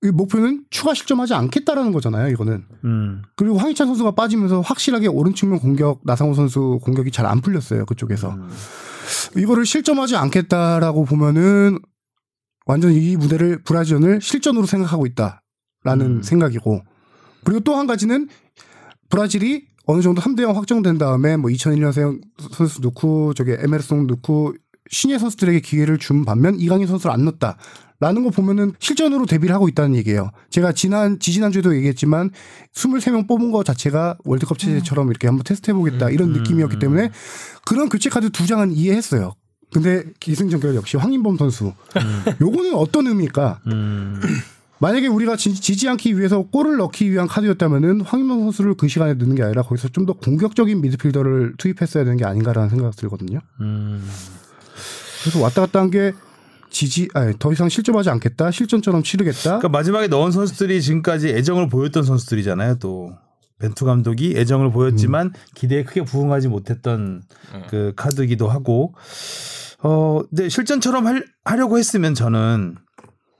목표는 추가 실점하지 않겠다라는 거잖아요. 이거는 음. 그리고 황희찬 선수가 빠지면서 확실하게 오른 측면 공격 나상호 선수 공격이 잘 안 풀렸어요. 그쪽에서 이거를 실점하지 않겠다라고 보면은 완전 이 무대를 브라질을 실전으로 생각하고 있다라는 생각이고 그리고 또 한 가지는 브라질이 어느 정도 3대 0 확정된 다음에 뭐 2001년생 선수 넣고 저기 에메르송 넣고 신예 선수들에게 기회를 준 반면 이강인 선수를 안 넣었다. 라는 거 보면은 실전으로 데뷔를 하고 있다는 얘기예요. 제가 지난 지지난주에도 얘기했지만 23명 뽑은 거 자체가 월드컵 체제처럼 이렇게 한번 테스트 해 보겠다 이런 느낌이었기 때문에 그런 교체 카드 두 장은 이해했어요. 근데 기승전결 역시 황인범 선수. 요거는 어떤 의미일까? 음. 만약에 우리가 지, 지지 않기 위해서 골을 넣기 위한 카드였다면은 황인범 선수를 그 시간에 넣는 게 아니라 거기서 좀 더 공격적인 미드필더를 투입했어야 되는 게 아닌가라는 생각이 들거든요. 음. 그래서 왔다 갔다 한 게 지지, 아니, 더 이상 실점하지 않겠다, 실전처럼 치르겠다. 그러니까 마지막에 넣은 선수들이 지금까지 애정을 보였던 선수들이잖아요. 또 벤투 감독이 애정을 보였지만 기대에 크게 부응하지 못했던 그 카드이기도 하고 어 근데 실전처럼 할, 하려고 했으면 저는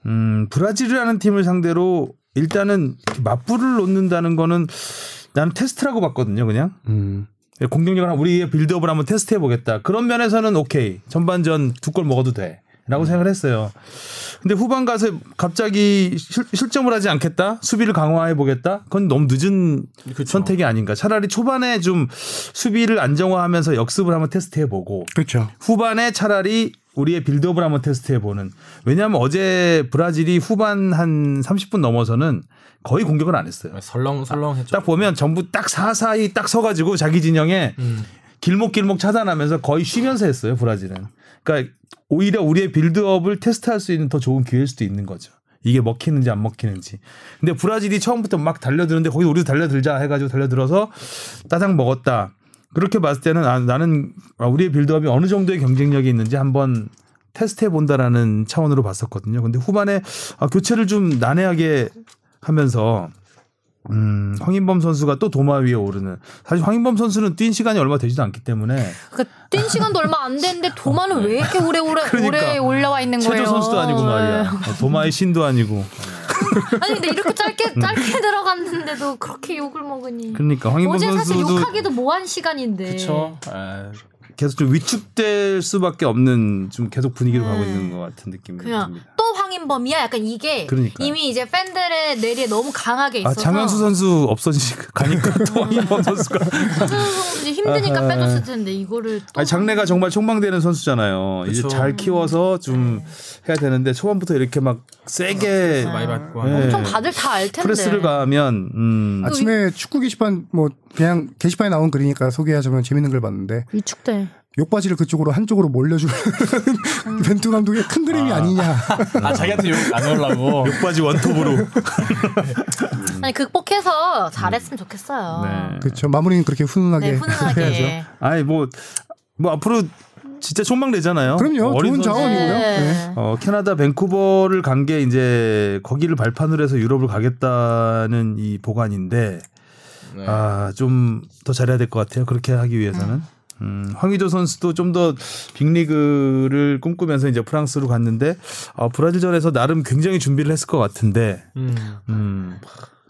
음 브라질이라는 팀을 상대로 일단은 맞불을 놓는다는 거는 나는 테스트라고 봤거든요. 그냥 음. 공격력을 한- 우리의 빌드업을 한번 테스트해 보겠다. 그런 면에서는 오케이. 전반전 두 골 먹어도 돼. 라고 생각을 했어요. 근데 후반 가서 갑자기 실, 실점을 하지 않겠다? 수비를 강화해 보겠다? 그건 너무 늦은 선택이 아닌가. 차라리 초반에 좀 수비를 안정화하면서 역습을 한번 테스트해 보고 그렇죠. 후반에 차라리 우리의 빌드업을 한번 테스트해 보는. 왜냐하면 어제 브라질이 후반 한 30분 넘어서는 거의 공격을 안 했어요. 설렁설렁했죠. 딱 보면 전부 딱 사사이 딱 서가지고 자기 진영에 음. 길목길목 차단하면서 거의 쉬면서 했어요 브라질은. 그러니까 오히려 우리의 빌드업을 테스트할 수 있는 더 좋은 기회일 수도 있는 거죠. 이게 먹히는지 안 먹히는지. 근데 브라질이 처음부터 막 달려드는데 거기 우리도 달려들자 해가지고 달려들어서 따당 먹었다. 그렇게 봤을 때는 아, 나는 아, 우리의 빌드업이 어느 정도의 경쟁력이 있는지 한번 테스트해 본다라는 차원으로 봤었거든요. 근데 후반에 아, 교체를 좀 난해하게 하면서 음, 황인범 선수가 또 도마 위에 오르는. 사실 황인범 선수는 뛴 시간이 얼마 되지도 않기 때문에 그러니까 뛴 시간도 얼마 안 됐는데 도마는 왜 이렇게 오래 오래 그러니까. 오래 올라와 있는 거예요? 체조 선수도 아니고 말이야. 어, 도마의 신도 아니고. 아니 근데 이렇게 짧게 짧게 들어갔는데도 그렇게 욕을 먹으니. 그러니까 황인범 어제 사실 선수도 욕하기도 뭐한 시간인데. 그렇죠. 아, 계속 좀 위축될 수밖에 없는 좀 계속 분위기로 가고 있는 것 같은 느낌이 네. 듭니다. 또 황인범이야. 약간 이게 그러니까요. 이미 이제 팬들의 뇌리에 너무 강하게 아 있어서. 장현수 선수 없어지니까 가니까 또 황인범 선수가 장현수 선수 이제 힘드니까 빼줬을 텐데 이거를 또. 아니 장래가 정말 촉망되는 선수잖아요. 이제 그쵸. 잘 키워서 좀 네. 해야 되는데 초반부터 이렇게 막 세게 많이 받고 네. 엄청 다들 다 알 텐데. 프레스를 가하면 음, 아침에 축구 게시판 뭐 그냥 게시판에 나온 글이니까 소개하자면 재밌는 걸 봤는데 위축돼. 욕바지를 그쪽으로 한쪽으로 몰려주는 음. 벤투 감독의 큰 그림이 아. 니냐 아 자기한테 욕안 하려고. 욕바지 원톱으로 아니 극복해서 잘했으면 좋겠어요. 네. 그렇죠. 마무리는 그렇게 훈훈하게 네, 훈훈하게. 아니 뭐 뭐 앞으로 진짜 촉망되잖아요. 그럼요. 어린 좋은 선수. 자원이고요. 네. 어, 캐나다 밴쿠버를 간 게 이제 거기를 발판으로 해서 유럽을 가겠다는 이 보관인데 네. 아, 좀 더 잘해야 될 것 같아요. 그렇게 하기 위해서는. 음, 황의조 선수도 좀 더 빅리그를 꿈꾸면서 이제 프랑스로 갔는데 어, 브라질전에서 나름 굉장히 준비를 했을 것 같은데 음. 음,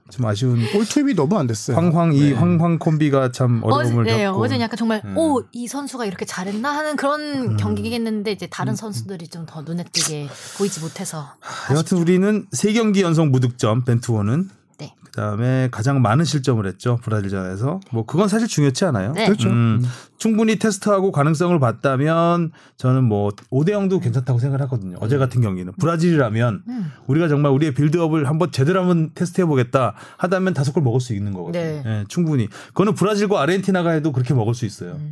좀 아쉬운 볼 투입이 너무 안 됐어요. 황황 이 황황 콤비가 참 어려움을 어제, 네, 겪고 어제는 약간 정말 음. 오이 선수가 이렇게 잘했나 하는 그런 경기겠는데 이제 다른 선수들이 좀 더 눈에 띄게 보이지 못해서 여하튼 우리는 세 경기 연속 무득점 벤투호는 네. 그다음에 가장 많은 실점을 했죠 브라질전에서 뭐 그건 사실 중요치 않아요. 네. 그렇죠. 음, 충분히 테스트하고 가능성을 봤다면 저는 뭐 5대 0도 괜찮다고 생각을 하거든요. 어제 같은 경기는 브라질이라면 음. 우리가 정말 우리의 빌드업을 한번 제대로 한번 테스트해 보겠다 하다면 다섯 골 먹을 수 있는 거거든요. 네. 예, 충분히. 그거는 브라질과 아르헨티나가 해도 그렇게 먹을 수 있어요. 음.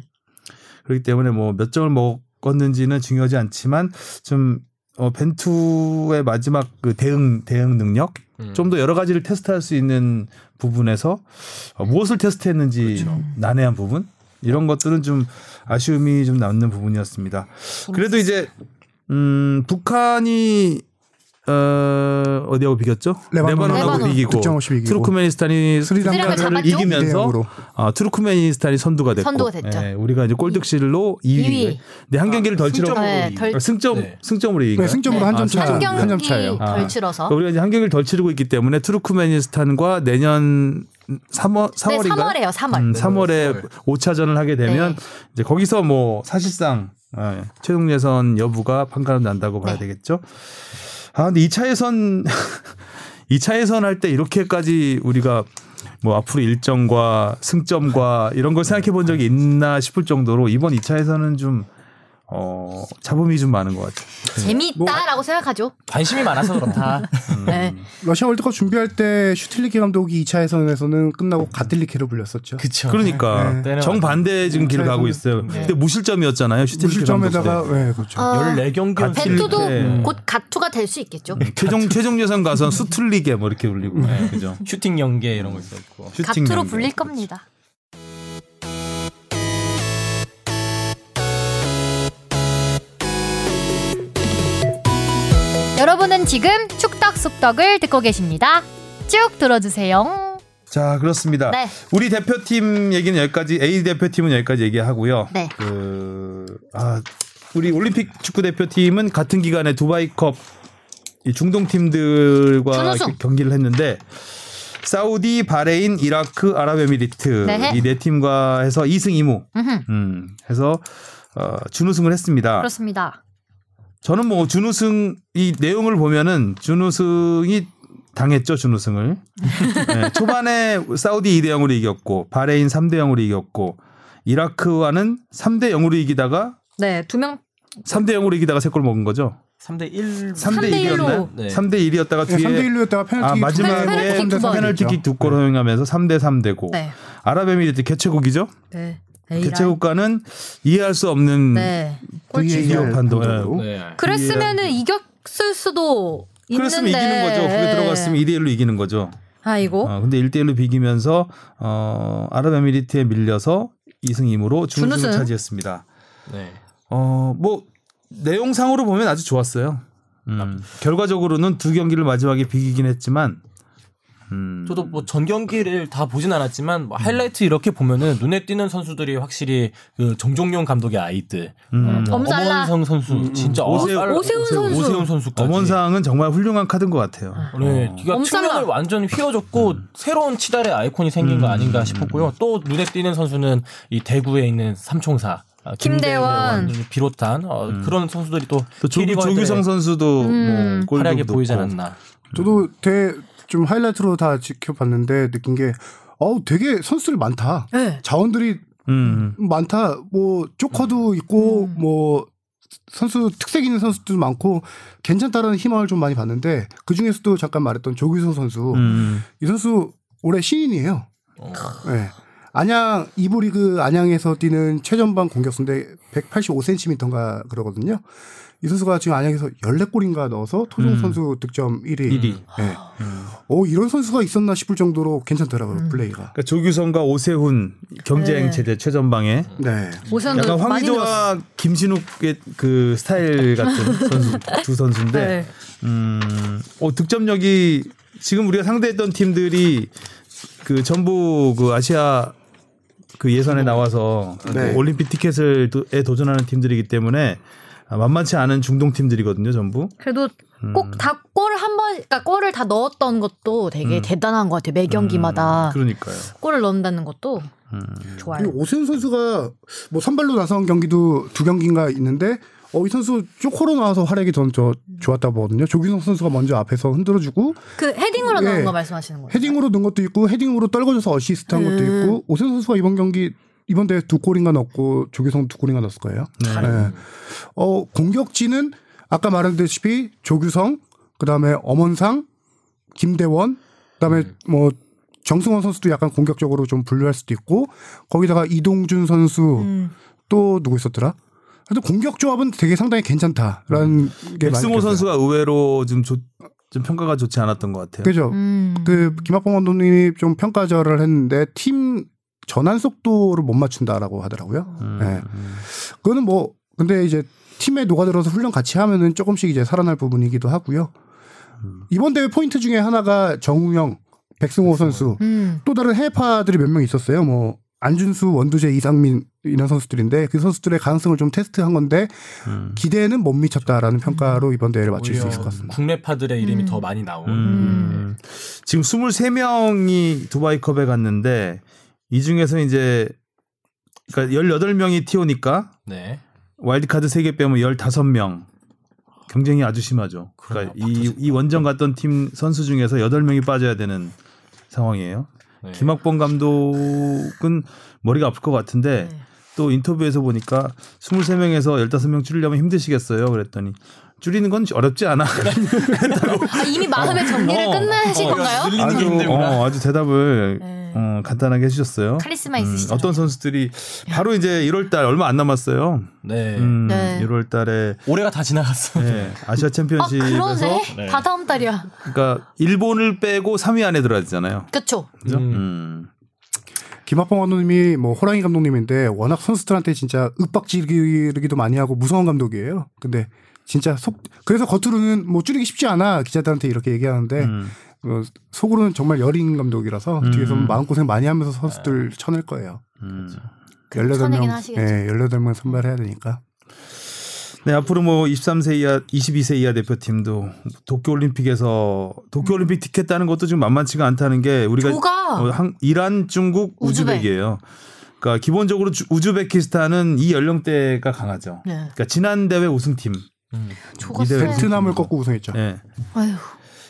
그렇기 때문에 뭐 몇 점을 먹었는지는 중요하지 않지만 좀 어, 벤투의 마지막 그 대응 대응 능력 음. 좀더 여러 가지를 테스트할 수 있는 부분에서 어, 무엇을 테스트했는지 그렇죠. 난해한 부분 이런 것들은 좀 아쉬움이 좀 남는 부분이었습니다. 그래도 이제 음 북한이 어 어디하고 비겼죠? 레바논하고 레바논하고 비기고 비기고. 투르크메니스탄이 스리랑카를? 이기면서 2대0으로. 아, 투르크메니스탄이 선두가 됐고 선두가 됐죠. 예, 우리가 이제 골득실로 2위. 이위. 근데 한 경기를 덜 치러 네, 덜- 아, 승점 네. 승점으로 이긴 네. 승점으로 네. 한점 아, 차. 한 승점. 경기 한점 차예요. 아. 덜 치러서 우리가 이제 한 경기를 덜 치르고 있기 때문에 투르크메니스탄과 내년 3월 3월인가? 네, 3월에요, 3월. 음, 네, 3월에 3월. 5차전을 하게 되면 네. 이제 거기서 뭐 사실상 예, 최종 예선 여부가 판가름 난다고 봐야 네. 되겠죠. 아 근데 2차 예선 2차 예선 할 때 이렇게까지 우리가 뭐 앞으로 일정과 승점과 이런 걸 생각해 본 적이 있나 싶을 정도로 이번 2차 예선은 좀 어, 잡음이 좀 많은 것 같아요. 재미있다라고 생각하죠. 관심이 많아서 그렇다. 네. 러시아 월드컵 준비할 때 슈틸리케 감독이 2차 예선에서는 끝나고 갓틸리케로 불렸었죠. 그쵸. 그러니까 네. 정반대 지금 길을 가고 있어요. 네. 근데 무실점이었잖아요. 슈틸리케. 무실점에다가 네, 그렇죠. 어, 14경기 연속. 벤투도 네. 곧 가투가 될 수 있겠죠. 최종 최종 예선 가서 수틀리게 뭐 이렇게 울리고 네, 그죠. 슈팅 연계 이런 거 있었고. 가투로 연계. 불릴 겁니다. 여러분은 지금 축덕숙덕을 듣고 계십니다. 쭉 들어주세요. 자 그렇습니다. 네. 우리 대표팀 얘기는 여기까지 A 대표팀은 여기까지 얘기하고요. 네. 그, 아, 우리 올림픽 축구 대표팀은 같은 기간에 두바이컵 이 중동 팀들과 준우승. 경기를 했는데 사우디, 바레인, 이라크, 아랍에미리트 네. 이네 팀과 해서 2승 2무 음흠, 음, 해서 어, 준우승을 했습니다. 그렇습니다. 저는 뭐 준우승 이 내용을 보면은 준우승이 당했죠 준우승을 네, 초반에 사우디 2대 0으로 이겼고 바레인 3대 0으로 이겼고 이라크와는 3대 0으로 이기다가 네, 두 명. 3대 0으로 이기다가 3골 먹은 거죠 3대 1. 3대 1이었나요? 네. 3대 1이었다가 네, 뒤에 3대 1로였다가 페널티 아두 마지막에. 페널티킥 두 골 허용하면서 3대 3 되고 네. 아랍에미리트 개최국이죠 네. 개최국가는 이해할 수 없는 네. 꼴찌. VAR 예. 판독으로. 네. 그랬으면은 이겼을 수도 있는데. 그랬으면 이기는 거죠 그게 들어갔으면 2대 1로 이기는 거죠 아이고. 어, 근데 1대 1로 비기면서 어, 아랍에미리트에 밀려서 2승 2무로 준우승을 준우승. 차지했습니다. 네. 어, 뭐 내용상으로 보면 아주 좋았어요. 음. 결과적으로는 두 경기를 마지막에 비기긴 했지만 음. 저도 뭐 전 경기를 다 보진 않았지만 뭐 하이라이트 이렇게 보면은 눈에 띄는 선수들이 확실히 그 정종용 감독의 아이들 음. 어, 엄살라. 엄원성 선수 진짜 오세훈- 어, 오세훈 선수. 오세훈 선수까지 엄원상은 정말 훌륭한 카드인 것 같아요. 네, 어. 기가 엄살라. 측면을 완전 휘어줬고 새로운 치달의 아이콘이 생긴 거 아닌가 싶었고요. 또 눈에 띄는 선수는 이 대구에 있는 삼총사 아, 김대원. 비롯한 어, 그런 선수들이 또 또 조, K리거에 조규성 선수도 음. 뭐 골도 활약에 넣고. 보이지 않았나. 저도 되, 좀 하이라이트로 다 지켜봤는데 느낀 게 어우 되게 선수들이 많다. 네. 자원들이 음. 많다. 뭐 조커도 있고 뭐 선수 특색 있는 선수들도 많고 괜찮다라는 희망을 좀 많이 봤는데 그 중에서도 잠깐 말했던 조규성 선수 음. 이 선수 올해 신인이에요. 네. 안양 이부 리그 안양에서 뛰는 최전방 공격수인데 185cm인가 그러거든요. 이 선수가 지금 안양에서 14골인가 넣어서 토종 음. 선수 득점 1위. 1위. 네. 어, 이런 선수가 있었나 싶을 정도로 괜찮더라고요, 플레이가. 그러니까 조규성과 오세훈 경쟁 네. 체제 최전방에 네. 오세훈도 약간. 황희조와 김신욱의 그 스타일 같은 선수 두 선수인데 네. 음, 어, 득점력이 지금 우리가 상대했던 팀들이 그 전부 그 아시아 그 예선에 나와서 네. 그 올림픽 티켓을 도, 에 도전하는 팀들이기 때문에 아, 만만치 않은 중동 팀들이거든요, 전부. 그래도 꼭다 골을 한 번, 그러니까 골을 다 넣었던 것도 되게 대단한 것 같아요. 매 경기마다 그러니까요. 골을 넣는다는 것도 음. 좋아요. 오세훈 선수가 뭐 선발로 나선 경기도 두 경기인가 있는데 어, 이 선수 조커로 나와서 활약이 전저 좋았다고 보거든요. 조규성 선수가 먼저 앞에서 흔들어주고 그 헤딩으로 넣은 예. 거 말씀하시는 거예요? 헤딩으로 넣은 것도 있고 헤딩으로 떨궈져서 어시스트 한 것도 음. 있고 오세훈 선수가 이번 경기 이번 대회 두 골인가 넣고 조규성 두 골인가 넣었을 거예요. 네. 어, 공격진은 아까 말했다시피 조규성, 그다음에 엄원상, 김대원, 그다음에 뭐 정승원 선수도 약간 공격적으로 좀 분류할 수도 있고 거기다가 이동준 선수 음. 또 누구 있었더라? 하여튼 공격 조합은 되게 상당히 괜찮다라는 게 많이 백승호. 선수가 의외로 좀, 좋, 좀 평가가 좋지 않았던 것 같아요. 그죠? 음. 그 김학봉 감독님이 좀 평가절을 했는데 팀 전환 속도를 못 맞춘다라고 하더라고요. 음. 네. 그거는 뭐 근데 이제 팀에 녹아들어서 훈련 같이 하면은 조금씩 이제 살아날 부분이기도 하고요. 이번 대회 포인트 중에 하나가 정우영, 백승호 선수 음. 또 다른 해파들이 몇 명 있었어요. 뭐 안준수, 원두재, 이상민 이런 선수들인데 그 선수들의 가능성을 좀 테스트한 건데 음. 기대에는 못 미쳤다라는 평가로 이번 대회를 마칠 수 있을 것 같습니다. 국내파들의 이름이 음. 더 많이 나온. 음. 지금 23명이 두바이컵에 갔는데 이 중에서 이제 그러니까 18명이 티오니까 네. 와일드카드 3개 빼면 15명. 경쟁이 아주 심하죠. 그러니까 이, 이 원정 갔던 팀 선수 중에서 8명이 빠져야 되는 상황이에요. 네. 김학범 감독은 머리가 아플 것 같은데 네. 또 인터뷰에서 보니까 23명에서 15명 줄이려면 힘드시겠어요. 그랬더니 줄이는 건 어렵지 않아. 아, 이미 마음의 정리를 어. 끝내신 어, 건가요? 게 아주. 어, 아주 대답을 네. 어, 간단하게 해주셨어요. 카리스마 음, 있으시죠? 어떤 선수들이 바로 이제 1월달 얼마 안 남았어요. 네. 음, 네. 1월달에 올해가 다 지나갔어. 네, 아시아 아 챔피언십에서 그러네. 네. 다 다음 달이야. 그러니까 일본을 빼고 3위 안에 들어야 되잖아요. 그렇죠. 그죠? 음. 음. 김학봉 감독님이 뭐 호랑이 감독님인데 워낙 선수들한테 진짜 윽박지르기도 많이 하고 무서운 감독이에요. 근데 진짜 속 그래서 겉으로는 뭐 줄이기 쉽지 않아 기자들한테 이렇게 얘기하는데 음. 어, 속으로는 정말 여린 감독이라서 음. 뒤에서 마음고생 많이 하면서 선수들 쳐낼 거예요. 음. 쳐내긴 18명, 하시겠죠. 예, 18명 선발해야 되니까. 네, 앞으로 뭐 23세 이하, 22세 이하 대표팀도 도쿄 올림픽에서 도쿄 올림픽 티켓 따는 것도 지금 만만치가 않다는 게 우리가. 어, 한, 이란, 중국, 우즈벡. 우즈벡이에요. 그러니까 기본적으로 주- 우즈베키스탄은 이 연령대가 강하죠. 네. 그러니까 지난 대회 우승팀. 세. 베트남을 꺾고 우승했죠. 예. 아휴.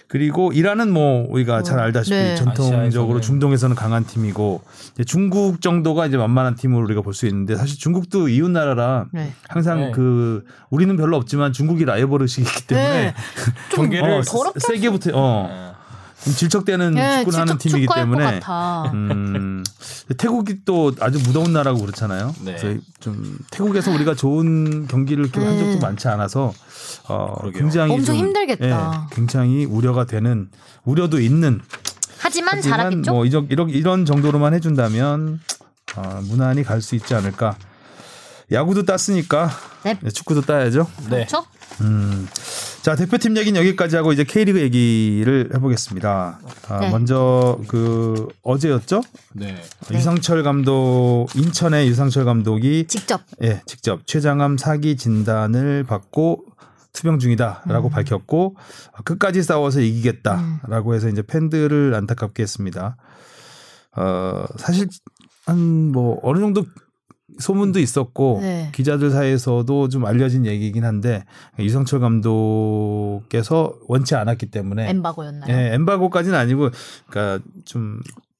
그리고 이란은 뭐 우리가 잘 알다시피 네. 전통적으로. 중동에서는 강한 팀이고 이제 중국 정도가 이제 만만한 팀으로 우리가 볼 수 있는데 사실 중국도 이웃 나라라 네. 항상 네. 그 우리는 별로 없지만 중국이 라이벌 의식이기 때문에 네. 좀 경계를 어, 더럽게 세- 세게부터 어 네. 좀 질척대는 네, 축구를 하는 팀이기 때문에 같아. 음, 태국이 또 아주 무더운 나라고 그렇잖아요. 네. 그래서 좀 태국에서 우리가 좋은 경기를 이렇게 한 적도 네. 많지 않아서 어, 그러게요. 굉장히 엄청 좀, 힘들겠다. 예, 굉장히 우려가 되는 우려도 있는 하지만 하지만 잘하겠죠? 뭐 이런 이런 이런 정도로만 해준다면 어, 무난히 갈 수 있지 않을까. 야구도 땄으니까 네. 네, 축구도 따야죠. 네. 그렇죠? 음. 자 대표팀 얘기는 여기까지 하고 이제 K리그 얘기를 해보겠습니다. 아, 네. 먼저 그 어제였죠? 네. 유상철 감독 인천의 유상철 감독이 직접. 예 직접 최장암 사기 진단을 받고 투병 중이다라고 음. 밝혔고 아, 끝까지 싸워서 이기겠다라고 해서 이제 팬들을 안타깝게 했습니다. 어 사실 한 뭐 어느 정도 소문도 있었고 네. 기자들 사이에서도 좀 알려진 얘기긴 한데 유상철 감독께서 원치 않았기 때문에 엠바고였나요? 예, 엠바고까지는 아니고 그러니까 좀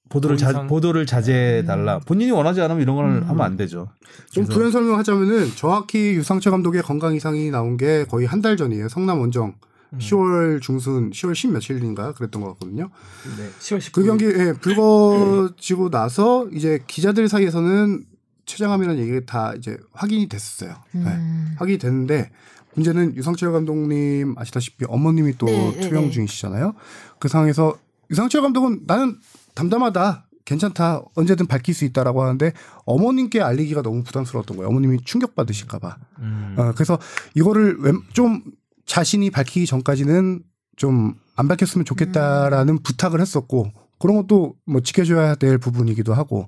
보도를 자, 보도를 자제해 달라. 본인이 원하지 않으면 이런 걸 음. 하면 안 되죠. 좀 부연 설명하자면은 정확히 유상철 감독의 건강 이상이 나온 게 거의 한 달 전이에요. 성남 원정 음. 10월 중순, 10월 10 며칠인가 그랬던 것 같거든요. 네. 10월 19일. 그 경기 예, 불거지고 나서 이제 기자들 사이에서는 최장암이라는 얘기가 다 이제 확인이 됐었어요. 네. 음. 확인이 됐는데 문제는 유상철 감독님 아시다시피 어머님이 또 네, 네, 투병 네. 중이시잖아요. 그 상황에서 유상철 감독은 나는 담담하다. 괜찮다. 언제든 밝힐 수 있다라고 하는데 어머님께 알리기가 너무 부담스러웠던 거예요. 어머님이 충격 받으실까봐. 음. 어, 그래서 이거를 웬- 좀 자신이 밝히기 전까지는 좀 안 밝혔으면 좋겠다라는 부탁을 했었고 그런 것도 뭐 지켜줘야 될 부분이기도 하고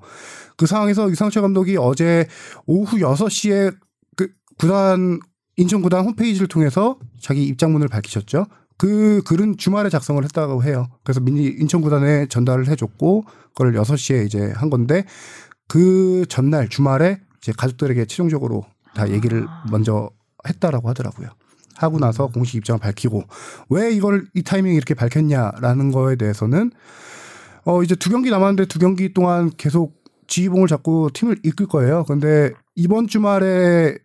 그 상황에서 유상철 감독이 어제 오후 6시에 그 구단 인천 구단 홈페이지를 통해서 자기 입장문을 밝히셨죠. 그 글은 주말에 작성을 했다고 해요. 그래서 미니 인천 구단에 전달을 해줬고 그걸 6시에 이제 한 건데 그 전날 주말에 이제 가족들에게 최종적으로 다 얘기를 먼저 했다라고 하더라고요. 하고 나서 공식 입장을 밝히고 왜 이걸 이 타이밍에 이렇게 밝혔냐라는 거에 대해서는 어 이제 두 경기 남았는데 두 경기 동안 계속 지휘봉을 잡고 팀을 이끌 거예요. 근데 이번 주말에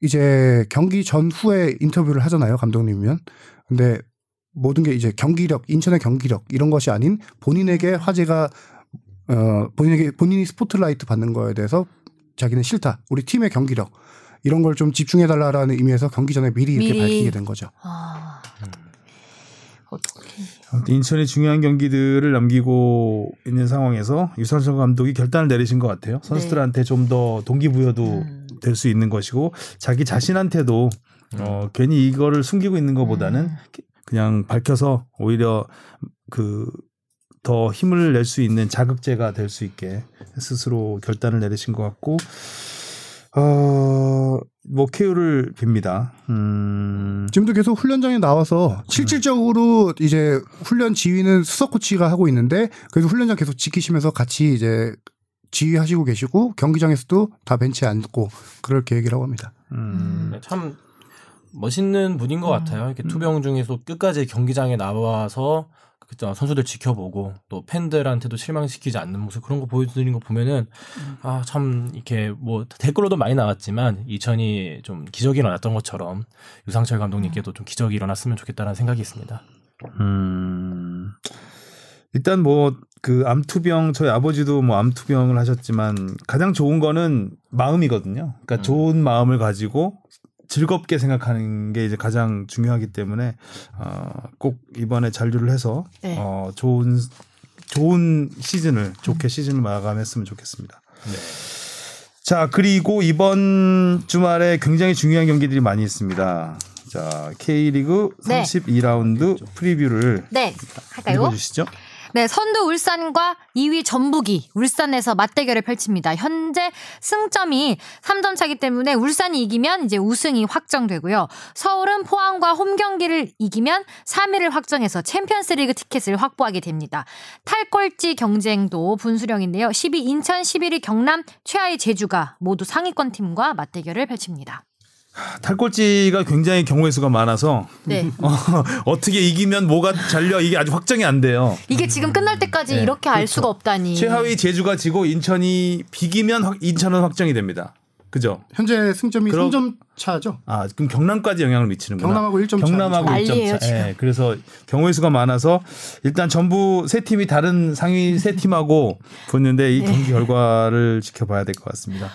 이제 경기 전후에 인터뷰를 하잖아요. 감독님이면. 근데 모든 게 이제 경기력, 인천의 경기력 이런 것이 아닌 본인에게 화제가 어 본인에게 본인이 스포트라이트 받는 거에 대해서 자기는 싫다. 우리 팀의 경기력 이런 걸 좀 집중해 달라라는 의미에서 경기 전에 미리 이렇게. 밝히게 된 거죠. 아. 어떻게? 인천이 중요한 경기들을 남기고 있는 상황에서 유상철 감독이 결단을 내리신 것 같아요. 선수들한테 좀더 동기부여도 음. 될수 있는 것이고 자기 자신한테도 어, 괜히 이거를 숨기고 있는 것보다는 음. 그냥 밝혀서 오히려 그 더 힘을 낼 수 있는 자극제가 될 수 있게 스스로 결단을 내리신 것 같고 어 뭐 케어를 빕니다. 음. 지금도 계속 훈련장에 나와서 실질적으로 이제 훈련 지휘는 수석 코치가 하고 있는데 그래서 훈련장 계속 지키시면서 같이 이제 지휘하시고 계시고 경기장에서도 다 벤치에 앉고 그럴 계획이라고 합니다. 음. 네, 참 멋있는 분인 것 같아요. 이렇게 투병 중에서 끝까지 경기장에 나와서 그죠 선수들 지켜보고 또 팬들한테도 실망시키지 않는 모습 그런 거 보여드리는 거 보면은 아 참 이렇게 뭐 댓글로도 많이 나왔지만 이천이 좀 기적이 일어났던 것처럼 유상철 감독님께도 좀 기적이 일어났으면 좋겠다는 생각이 있습니다. 음. 일단 뭐 그 암투병 저희 아버지도 뭐 암투병을 하셨지만 가장 좋은 거는 마음이거든요. 그러니까 음. 좋은 마음을 가지고 즐겁게 생각하는 게 이제 가장 중요하기 때문에 어꼭 이번에 잔류를 해서 네. 어 좋은 좋은 시즌을 좋게 시즌을 마감했으면 좋겠습니다. 네. 자 그리고 이번 주말에 굉장히 중요한 경기들이 많이 있습니다. 자 K리그 네. 32라운드 프리뷰를 네, 할까요? 읽어주시죠. 네, 선두 울산과 2위 전북이 울산에서 맞대결을 펼칩니다. 현재 승점이 3점 차기 때문에 울산이 이기면 이제 우승이 확정되고요. 서울은 포항과 홈 경기를 이기면 3위를 확정해서 챔피언스리그 티켓을 확보하게 됩니다. 탈꼴찌 경쟁도 분수령인데요. 10위 인천, 11위 경남, 최하위 제주가 모두 상위권 팀과 맞대결을 펼칩니다. 탈꼴찌가 굉장히 경우의 수가 많아서 네. 어, 어떻게 이기면 뭐가 잘려 이게 아주 확정이 안 돼요. 이게 지금 끝날 때까지 네, 이렇게 알 그렇죠. 수가 없다니. 최하위 제주가 지고 인천이 비기면 확- 인천은 확정이 됩니다. 그죠? 현재 승점이 그럼- 3점 차죠. 아 그럼 경남까지 영향을 미치는구나. 경남하고 1점 차. 경남하고 난리예요, 1점 차. 예, 그래서 경우의 수가 많아서 일단 전부 세 팀이 다른 상위 세 팀하고 붙는데 이 경기 결과를 지켜봐야 될 것 같습니다.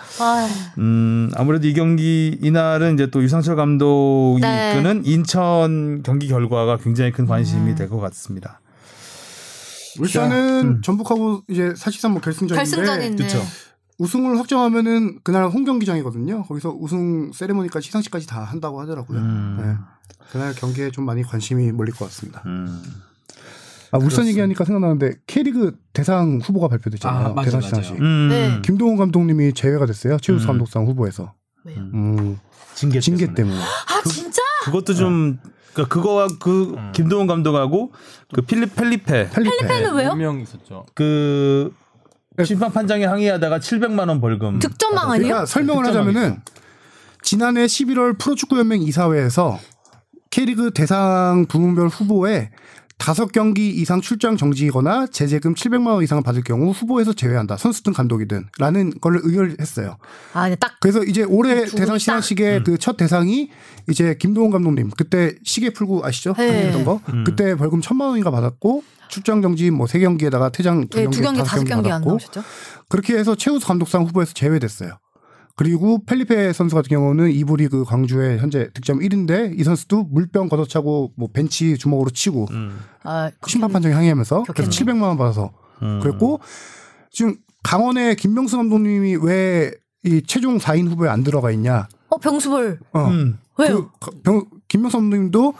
음, 아무래도 이 경기 이날은 이제 또 유상철 감독이 네. 이끄는 인천 경기 결과가 굉장히 큰 관심이 음. 될것 같습니다. 울산은 음. 전북하고 이제 사실상 뭐 결승전인데 결승전인데. 그쵸. 우승을 확정하면은 그날 홈 경기장이거든요. 거기서 우승 세레모니까지 시상식까지 다 한다고 하더라고요. 음. 네. 그날 경기에 좀 많이 관심이 몰릴 것 같습니다. 음. 아 울산 얘기하니까 생각나는데 K리그 대상 후보가 발표됐잖아요. 아, 맞아요, 대상. 시상식. 음. 네. 김동훈 감독님이 제외가 됐어요. 최우수 음. 감독상 후보에서. 왜요? 음, 징계, 징계 때문에. 때문에. 아 진짜? 그것도 좀 그러니까 그거와 그 김동훈 감독하고 그 필립 펠리페 펠리페. 팬은 왜요? 분명 있었죠. 그 심판 판정에 항의하다가 700만 원 벌금. 득점왕 아니에요? 그러니까 설명을 하자면은 지난해 11월 프로축구연맹 이사회에서 K리그 대상 부문별 후보에 다섯 경기 이상 출장 정지거나 제재금 700만 원 이상을 받을 경우 후보에서 제외한다. 선수든 감독이든 라는 걸 의결했어요. 아, 네, 딱 그래서 이제 올해 두 대상 시상식의 그첫 대상이 이제 김동훈 감독님 그때 시계 풀고 아시죠? 네. 했던 거 그때 벌금 천만 원인가 받았고 출장 정지 뭐 세 경기에다가 퇴장 두 네, 경기, 두 경기 다섯 경기 안 받았고 나오셨죠? 그렇게 해서 최우수 감독상 후보에서 제외됐어요. 그리고 펠리페 선수 같은 경우는 이부 리그 광주에 현재 득점 1인데 이 선수도 물병 걷어차고 뭐 벤치 주먹으로 치고 음. 아, 심판 판정에 항의하면서 그래서 격했네. 700만 원 받아서 음. 그랬고 지금 강원의 김명수 감독님이 왜 이 최종 4인 후보에 안 들어가 있냐? 어 병수벌 어. 음. 왜요? 그 병, 김명수 감독님도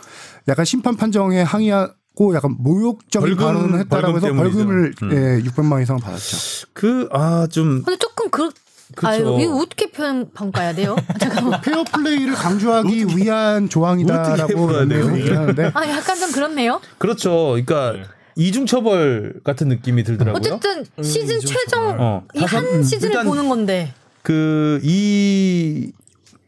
약간 심판 판정에 항의하고 약간 모욕적인 벌금, 발언을 했다라고 벌금 해서 때문이죠. 벌금을 음. 예, 600만 원 이상 받았죠. 그 아 좀 근데 조금 그 그쵸. 아유, 이거 어떻게 편 평가해야 돼요? 잠깐만. 페어 플레이를 강조하기 위한 조항이다라고 어떻게 얘기를 이게? 하는데 아, 약간 좀 그렇네요. 그렇죠. 그러니까 이중 처벌 같은 느낌이 들더라고요. 어쨌든 시즌 최종 어. 이한 시즌을 보는 건데. 그 이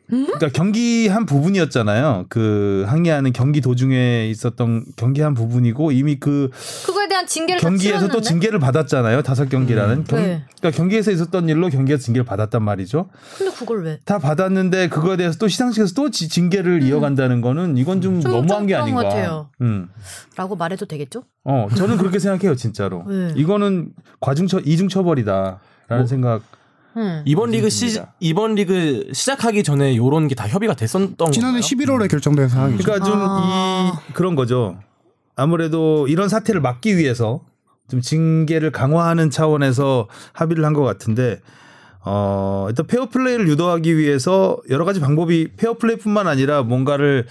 그러니까 경기 한 부분이었잖아요. 그 항의하는 경기 도중에 있었던 경기 한 부분이고 이미 그 그거에 대한 징계를 다 경기에서 또? 징계를 받았잖아요. 다섯 경기라는 경, 네. 그러니까 경기에서 있었던 일로 경기에서 징계를 받았단 말이죠. 근데 그걸 왜? 다 받았는데 그거에 대해서 또 시상식에서 또 지- 징계를 이어간다는 거는 이건 좀, 음. 좀- 너무한 좀게 아닌가. 것 같아요. 음. 라고 말해도 되겠죠? 어, 저는 그렇게 생각해요, 진짜로. 네. 이거는 과중처 이중 처벌이다라는 뭐, 생각. 음. 이번 리그 시. 이번 리그 시작하기 전에 요런 게 다 협의가 됐었던 지난해 건가요? 11월에 결정된 상황이죠. 그러니까 좀이 아. 그런 거죠. 아무래도 이런 사태를 막기 위해서 좀 징계를 강화하는 차원에서 합의를 한 것 같은데 어 일단 페어 플레이를 유도하기 위해서 여러 가지 방법이 페어 플레이뿐만 아니라 뭔가를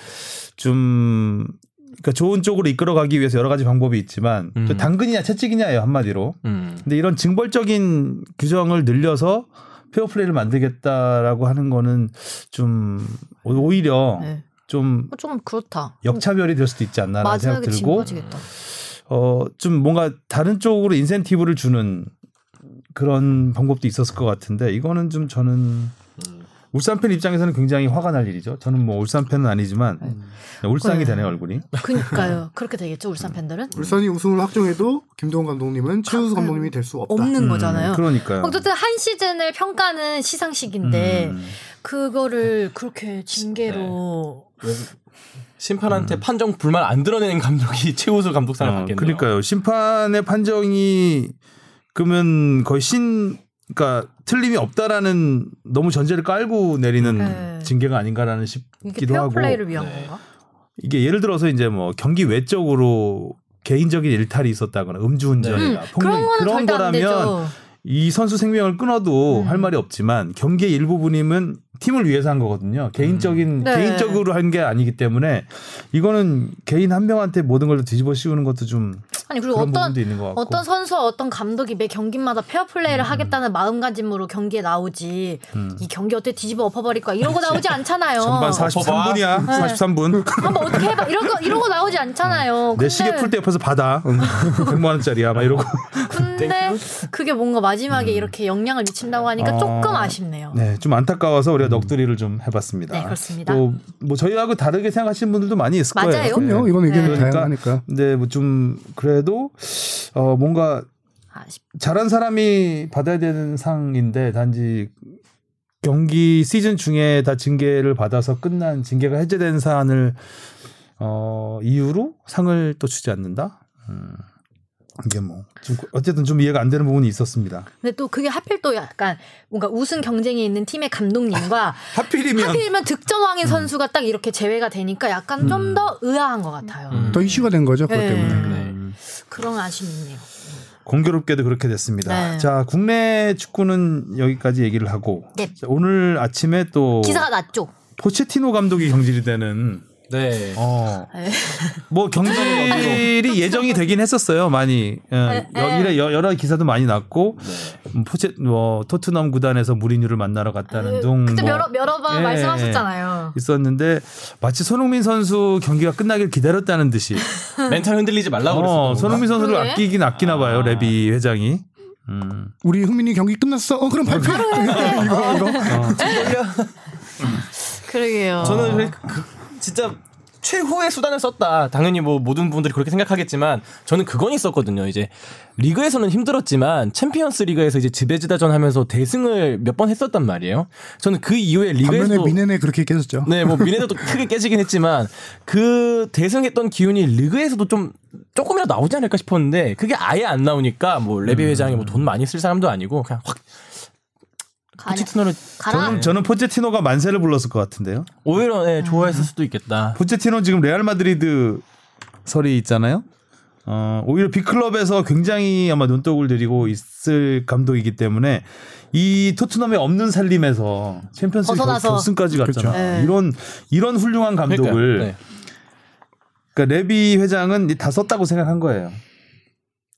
좀 그러니까 좋은 쪽으로 이끌어가기 위해서 여러 가지 방법이 있지만 또 음. 당근이냐 채찍이냐예요 한마디로. 음. 근데 이런 징벌적인 규정을 늘려서 페어 플레이를 만들겠다라고 하는 거는 좀 오히려 네. 좀 어, 좀 그렇다. 역차별이 될 수도 있지 않나라는 생각 들고. 어 좀 뭔가 다른 쪽으로 인센티브를 주는 그런 방법도 있었을 것 같은데 이거는 좀 저는 울산 팬 입장에서는 굉장히 화가 날 일이죠. 저는 뭐 울산 팬은 아니지만 울상이 그래. 되네요 얼굴이. 그니까요. 그렇게 되겠죠, 울산 팬들은? 울산이 우승을 확정해도 김동훈 감독님은 최우수 감독님이 될 수 없다. 없는 음, 거잖아요. 그러니까요. 어쨌든 한 시즌을 평가는 시상식인데 음. 그거를 그렇게 징계로 심판한테 판정 불만 안 드러내는 감독이 최우수 감독상을 어, 받겠네요. 그러니까요. 심판의 판정이 그러면 거의 신 그러니까 틀림이 없다라는 너무 전제를 깔고 내리는 네. 징계가 아닌가라는 싶기도 페어 하고 플레이를 위한 네. 건가? 이게 예를 들어서 이제 뭐 경기 외적으로 개인적인 일탈이 있었다거나 음주운전이나 음, 폭력 그런 거는 그런 절대 안 거라면 되죠. 이 선수 생명을 끊어도 음. 할 말이 없지만 경기의 일부분이면 팀을 위해서 한 거거든요. 개인적인 네. 개인적으로 한 게 아니기 때문에 이거는 개인 한 명한테 모든 걸다 뒤집어 씌우는 것도 좀 아니 그리고 그런 어떤 부분도 있는 것 같고. 어떤 선수와 어떤 감독이 매 경기마다 페어 플레이를 하겠다는 마음가짐으로 경기에 나오지 음. 이 경기 어떻게 뒤집어 엎어버릴 거야 이러고 나오지 않잖아요. 전반 봐. 43분이야. 43분. 한번 어떻게 해봐 이러고 이러고 나오지 않잖아요. 내 근데, 시계 풀 때 옆에서 받아. 100만 원짜리야. 막 이러고. 근데 그게 뭔가 마지막에 이렇게 영향을 미친다고 하니까 음. 어, 조금 아쉽네요. 네, 좀 안타까워서 우리가 넋두리를 좀 해봤습니다. 네, 그렇습니다. 또 뭐 저희하고 다르게 생각하시는 분들도 많이 있을 맞아요. 거예요. 그럼요. 네. 이건 의견이 네. 다양하니까. 근데 뭐 좀 그래도 어 뭔가 아쉽. 잘한 사람이 받아야 되는 상인데 단지 경기 시즌 중에 다 징계를 받아서 끝난 징계가 해제된 사안을 어 이유로 상을 또 주지 않는다. 음. 이게 뭐 좀 어쨌든 좀 이해가 안 되는 부분이 있었습니다. 근데 또 그게 하필 또 약간 뭔가 우승 경쟁에 있는 팀의 감독님과 하필이면 하필이면 음. 득점왕인 선수가 딱 이렇게 제외가 되니까 약간 좀더 의아한 것 같아요. 음. 더 이슈가 된 거죠. 그것 네. 때문에. 네. 그런 아쉬움이 있네요. 공교롭게도 그렇게 됐습니다. 네. 자, 국내 축구는 여기까지 얘기를 하고 네. 자, 오늘 아침에 또 기사가 났죠. 포체티노 감독이 경질이 되는 네. 어. 네. 뭐 경질이 예정이 되긴 했었어요. 많이 어, 네, 여, 네. 이래 여- 여러 기사도 많이 났고 음, 포체 뭐 토트넘 구단에서 무리뉴를 만나러 갔다는 둥 그때 뭐 여러 여러 번 예, 말씀하셨잖아요. 있었는데 마치 손흥민 선수 경기가 끝나길 기다렸다는 듯이 멘탈 흔들리지 말라고 어, 그랬어. 손흥민 선수를 그러게. 아끼긴 아끼나 봐요. 레비 회장이. 음. 우리 흥민이 경기 끝났어. 어 그럼 발표. 이거 이거. 그러게요. 저는 왜 그, 진짜 최후의 수단을 썼다. 당연히 뭐 모든 분들이 그렇게 생각하겠지만 저는 그건 있었거든요. 이제 리그에서는 힘들었지만 챔피언스 리그에서 이제 즈베즈다전 하면서 대승을 몇 번 했었단 말이에요. 저는 그 이후에 리그에서 뮌헨에 그렇게 깨졌죠. 네, 뭐 뮌헨에도 크게 깨지긴 했지만 그 대승했던 기운이 리그에서도 좀 조금이라도 나오지 않을까 싶었는데 그게 아예 안 나오니까 뭐 레비 회장이 뭐 돈 많이 쓸 사람도 아니고 그냥 확. 포체티노를. 저는 저는 포체티노가 만세를 불렀을 것 같은데요. 오히려 네, 음. 좋아했을 수도 있겠다. 포체티노 지금 레알 마드리드 설이 있잖아요. 어, 오히려 빅클럽에서 굉장히 아마 눈독을 들이고 있을 감독이기 때문에 이 토트넘의 없는 살림에서 챔피언스 벗어나서. 결승까지 갔잖아. 그렇죠. 네. 이런 이런 훌륭한 감독을. 네. 그러니까 레비 회장은 다 썼다고 생각한 거예요.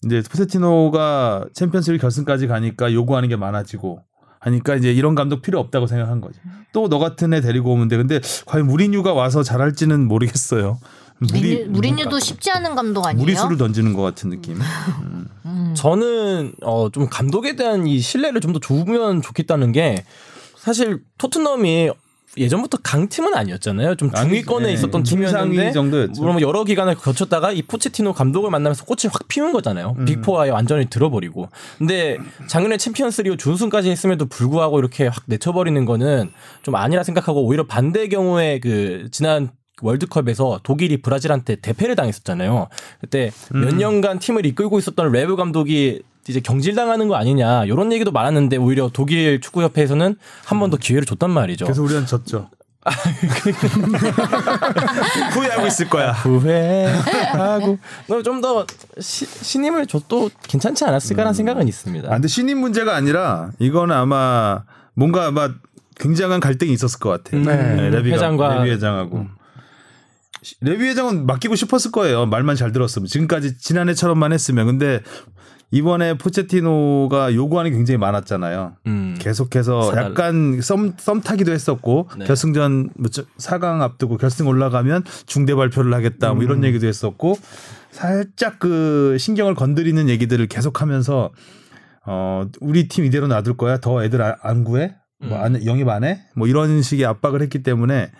이제 포체티노가 챔피언스리그 결승까지 가니까 요구하는 게 많아지고 하니까 이제 이런 감독 필요 없다고 생각한 거죠. 또 너 같은 애 데리고 오면 돼. 근데 과연 무리뉴가 와서 잘할지는 모르겠어요. 무리, 무리뉴도 쉽지 않은 감독 아니에요? 무리수를 던지는 것 같은 느낌. 음. 저는 어 좀 감독에 대한 이 신뢰를 좀 더 주면 좋겠다는 게 사실 토트넘이 예전부터 강팀은 아니었잖아요. 좀 중위권에 네. 있었던 팀이었는데 정도였죠. 그러면 여러 기간을 거쳤다가 이 포체티노 감독을 만나면서 꽃을 확 피운 거잖아요. 빅포아에 완전히 들어버리고. 근데 작년에 챔피언스리그 준우승까지 했음에도 불구하고 이렇게 확 내쳐버리는 거는 좀 아니라 생각하고 오히려 반대의 경우에 그 지난 월드컵에서 독일이 브라질한테 대패를 당했었잖아요. 그때 몇 년간 팀을 이끌고 있었던 뢰브 감독이 이제 경질당하는 거 아니냐 이런 얘기도 많았는데 오히려 독일 축구협회에서는 한 번 더 기회를 줬단 말이죠. 그래서 우리는 졌죠. 후회하고 있을 거야. 후회하고 좀 더 신임을 줘도 괜찮지 않았을까라는 생각은 있습니다. 아, 근데 신임 문제가 아니라 이거는 아마 뭔가 아마 굉장한 갈등이 있었을 것 같아요. 네. 레비가, 회장과- 레비 회장하고. 레비 회장은 맡기고 싶었을 거예요. 말만 잘 들었으면. 지금까지 지난해처럼만 했으면. 근데 이번에 포체티노가 요구하는 게 굉장히 많았잖아요. 음. 계속해서 사달- 약간 썸, 썸 타기도 했었고 네. 결승전 뭐 저- 4강 앞두고 결승 올라가면 중대 발표를 하겠다 뭐 이런 얘기도 했었고 살짝 그 신경을 건드리는 얘기들을 계속하면서 어 우리 팀 이대로 놔둘 거야 더 애들 아- 안 구해 뭐 안, 영입 안 해? 뭐 이런 식의 압박을 했기 때문에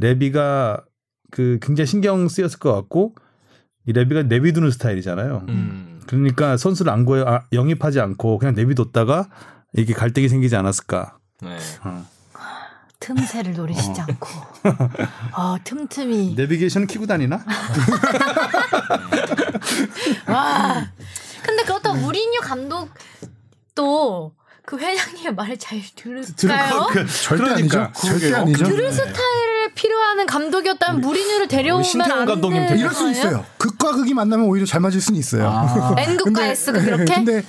레비가 그 굉장히 신경 쓰였을 것 같고 이 레비가 내비두는 스타일이잖아요. 음. 그러니까 선수를 안 구해 아, 영입하지 않고 그냥 내비뒀다가 이게 갈등이 생기지 않았을까. 네. 틈새를 노리시지 않고. 어, 틈틈이. 내비게이션 키고 다니나? 와. 근데 그렇다고 무리뉴 감독도 그 회장님의 말을 잘 들을까요? 그, 절대 그러니까. 아니죠. 절대 아니죠. 들을 스타일 을 필요하는 감독이었다면 무리뉴를 데려오면 안 감독님 되는 이럴 수? 있어요. 극과 극이 만나면 오히려 잘 맞을 수는 있어요. N극과 S극이 그렇게? 근데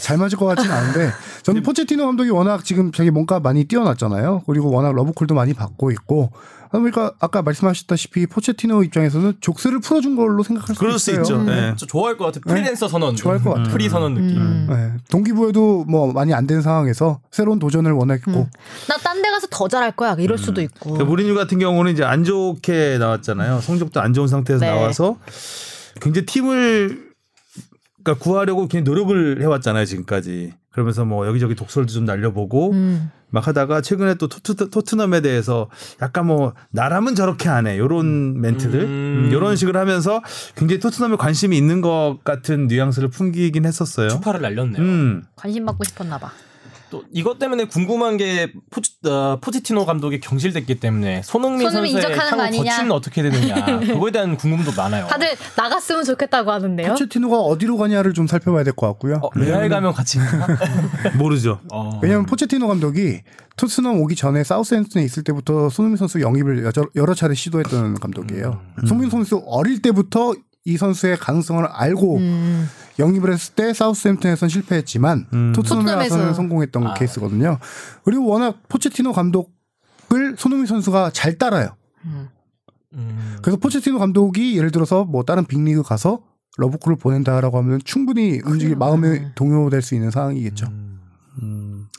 잘 맞을 것 같지는 않은데 저는 포체티노 감독이 워낙 지금 자기 뭔가 많이 뛰어났잖아요. 그리고 워낙 러브콜도 많이 받고 있고 그러니까 아까 말씀하셨다시피 포체티노 입장에서는 족쇄를 풀어준 걸로 생각할 수 그럴 수 있어요. 있죠. 네. 저 좋아할 것 같아. 프리랜서 선언. 좋아할 것 같아요. 프리 선언 느낌. 음. 네. 동기부여도 뭐 많이 안 된 상황에서 새로운 도전을 원했고 음. 나딴 데 가서 더 잘할 거야. 이럴 수도 있고. 그러니까 무리뉴 같은 경우는 이제 안 좋게 나왔잖아요. 성적도 안 좋은 상태에서 네. 나와서 굉장히 팀을 그러니까 구하려고 굉장히 노력을 해왔잖아요 지금까지. 그러면서 뭐 여기저기 독설도 좀 날려보고 음. 막 하다가 최근에 또 토트, 토트 넘에 대해서 약간 뭐 나라면 저렇게 하네 요런 멘트들 음. 음, 요런 식으로 하면서 굉장히 토트넘에 관심이 있는 것 같은 뉘앙스를 풍기긴 했었어요. 추파를 날렸네요. 음. 관심 받고 싶었나 봐. 또 이것 때문에 궁금한 게 포치, 어, 포체티노 감독이 경질됐기 때문에 손흥민 손흥민 선수의 이적하는 거 향후 아니냐? 거취는 어떻게 되느냐 그거에 대한 궁금도 많아요. 다들 나갔으면 좋겠다고 하는데요. 포체티노가 어디로 가냐를 좀 살펴봐야 될 것 같고요. 어, 레알 가면 같이? 모르죠. 어. 왜냐하면 포체티노 감독이 토트넘 오기 전에 사우스햄튼에 있을 때부터 손흥민 선수 영입을 여러, 여러 차례 시도했던 감독이에요. 손흥민 선수 어릴 때부터 이 선수의 가능성을 알고 음. 영입을 했을 때 사우스햄튼에선 실패했지만 음. 토트넘에 토트넘에서. 와서는 성공했던 아. 케이스거든요. 그리고 워낙 포체티노 감독을 손흥민 선수가 잘 따라요. 음. 그래서 포체티노 감독이 예를 들어서 뭐 다른 빅리그 가서 러브콜을 보낸다라고 하면 충분히 움직일 마음이 동요될 수 있는 상황이겠죠.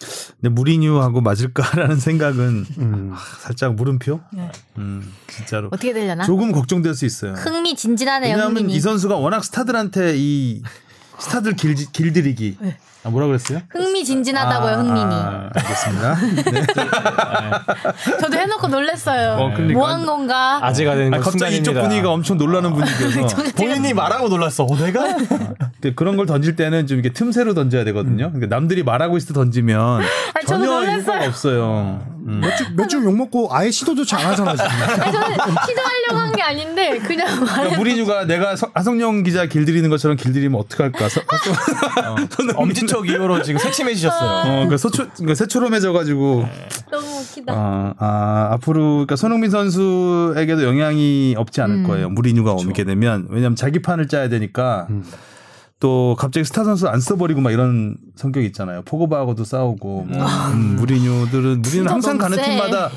음. 근데 무리뉴하고 맞을까라는 생각은 음. 아, 살짝 물음표. 네. 음, 진짜로 어떻게 되려나? 조금 걱정될 수 있어요. 흥미진진하네요. 왜냐하면 흥민이. 이 선수가 워낙 스타들한테 이 스타들 길, 길들이기. 네. 아, 뭐라 그랬어요? 흥미진진하다고요, 흥민이. 아, 알겠습니다. 네. 저도 해놓고 놀랐어요. 어, 그러니까. 뭐한 건가? 아재가 되는 아, 건 갑자기 이쪽 순간입니다. 분위기가 엄청 놀라는 분위기여서 본인이 말하고 놀랐어. 어, 내가? 근데 그런 걸 던질 때는 좀 이렇게 틈새로 던져야 되거든요. 그러니까 남들이 말하고 있을 때 던지면 전혀. 효과가 없어요. 음. 몇주 욕먹고 아예 시도조차 안 하잖아 지금. 아니, 저는 시도하려고 한 게 아닌데 그냥. 그러니까 무리뉴가 내가 서- 하성룡 기자 길들이는 것처럼 길들이면 어떡할까? 서, 손흥민- 엄지척 이후로 지금 색심해지셨어요. 어, 그러니까 서초, 그러니까 새초롬해져가지고 너무 웃기다. 아, 아, 앞으로 그러니까 손흥민 선수에게도 영향이 없지 않을 음. 거예요. 무리뉴가 오게 되면 왜냐하면 자기 판을 짜야 되니까 또 갑자기 스타 선수 안 써버리고 막 이런 성격 이 있잖아요. 포그바하고도 싸우고 뭐 음, 무리뉴들은 무리뉴는 진짜 항상 가는 세. 팀마다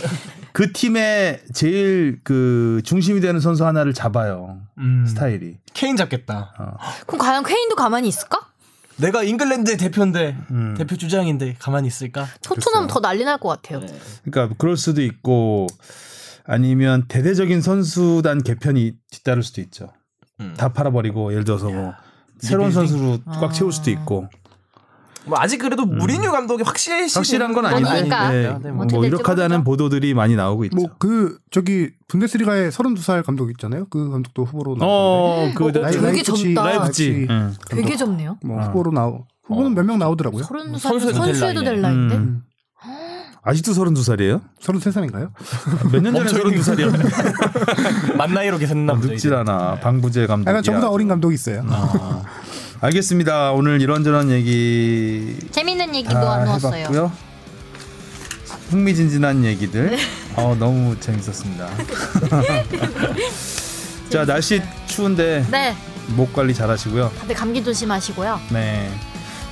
그 팀의 제일 그 중심이 되는 선수 하나를 잡아요. 음. 스타일이. 케인 잡겠다. 그럼 과연 케인도 가만히 있을까? 내가 잉글랜드 대표인데 음. 대표 주장인데 가만히 있을까? 토트넘 더 난리 날 것 같아요. 그러니까 그럴 수도 있고 아니면 대대적인 선수단 개편이 뒤따를 수도 있죠. 음. 다 팔아버리고 예를 들어서 뭐 새로운 선수로 꽉 채울 수도 있고 뭐 아직 그래도 무리뉴 감독이 확실히 확실한 건 아닌데 아니니까. 네, 네, 뭐 뭐 이렇게하다는 모르죠. 보도들이 많이 나오고 있죠. 뭐 그 저기 분데스리가의 32살 감독 있잖아요. 그 감독도 후보로 나오고. 어, 그 어, 되게 젊다. 라이프지. 응. 되게 젊네요. 뭐 후보로 나오. 후보는 몇 명 나오더라고요. 서른 살 선수에도 될. 나이인데. 음. 아직도 32살이에요? 33살인가요? 몇 년 전에 32살이었는데 만 나이로 계산했나 보죠. 늙질 않아. 방부제 감독이. 약간 저보다 어린 감독이 있어요. 알겠습니다. 오늘 이런저런 얘기 재밌는 얘기 다 모아놓았어요. 해봤고요. 흥미진진한 얘기들. 어, 너무 재밌었습니다. 자, 날씨 추운데 네, 목 관리 잘 하시고요. 다들 감기 조심하시고요. 네.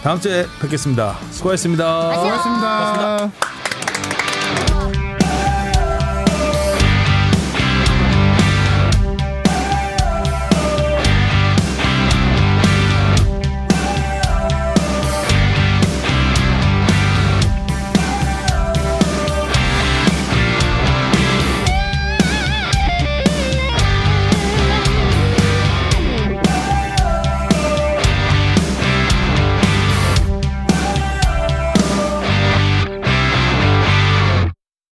다음 주에 뵙겠습니다. 수고하셨습니다. 안녕. 고맙습니다.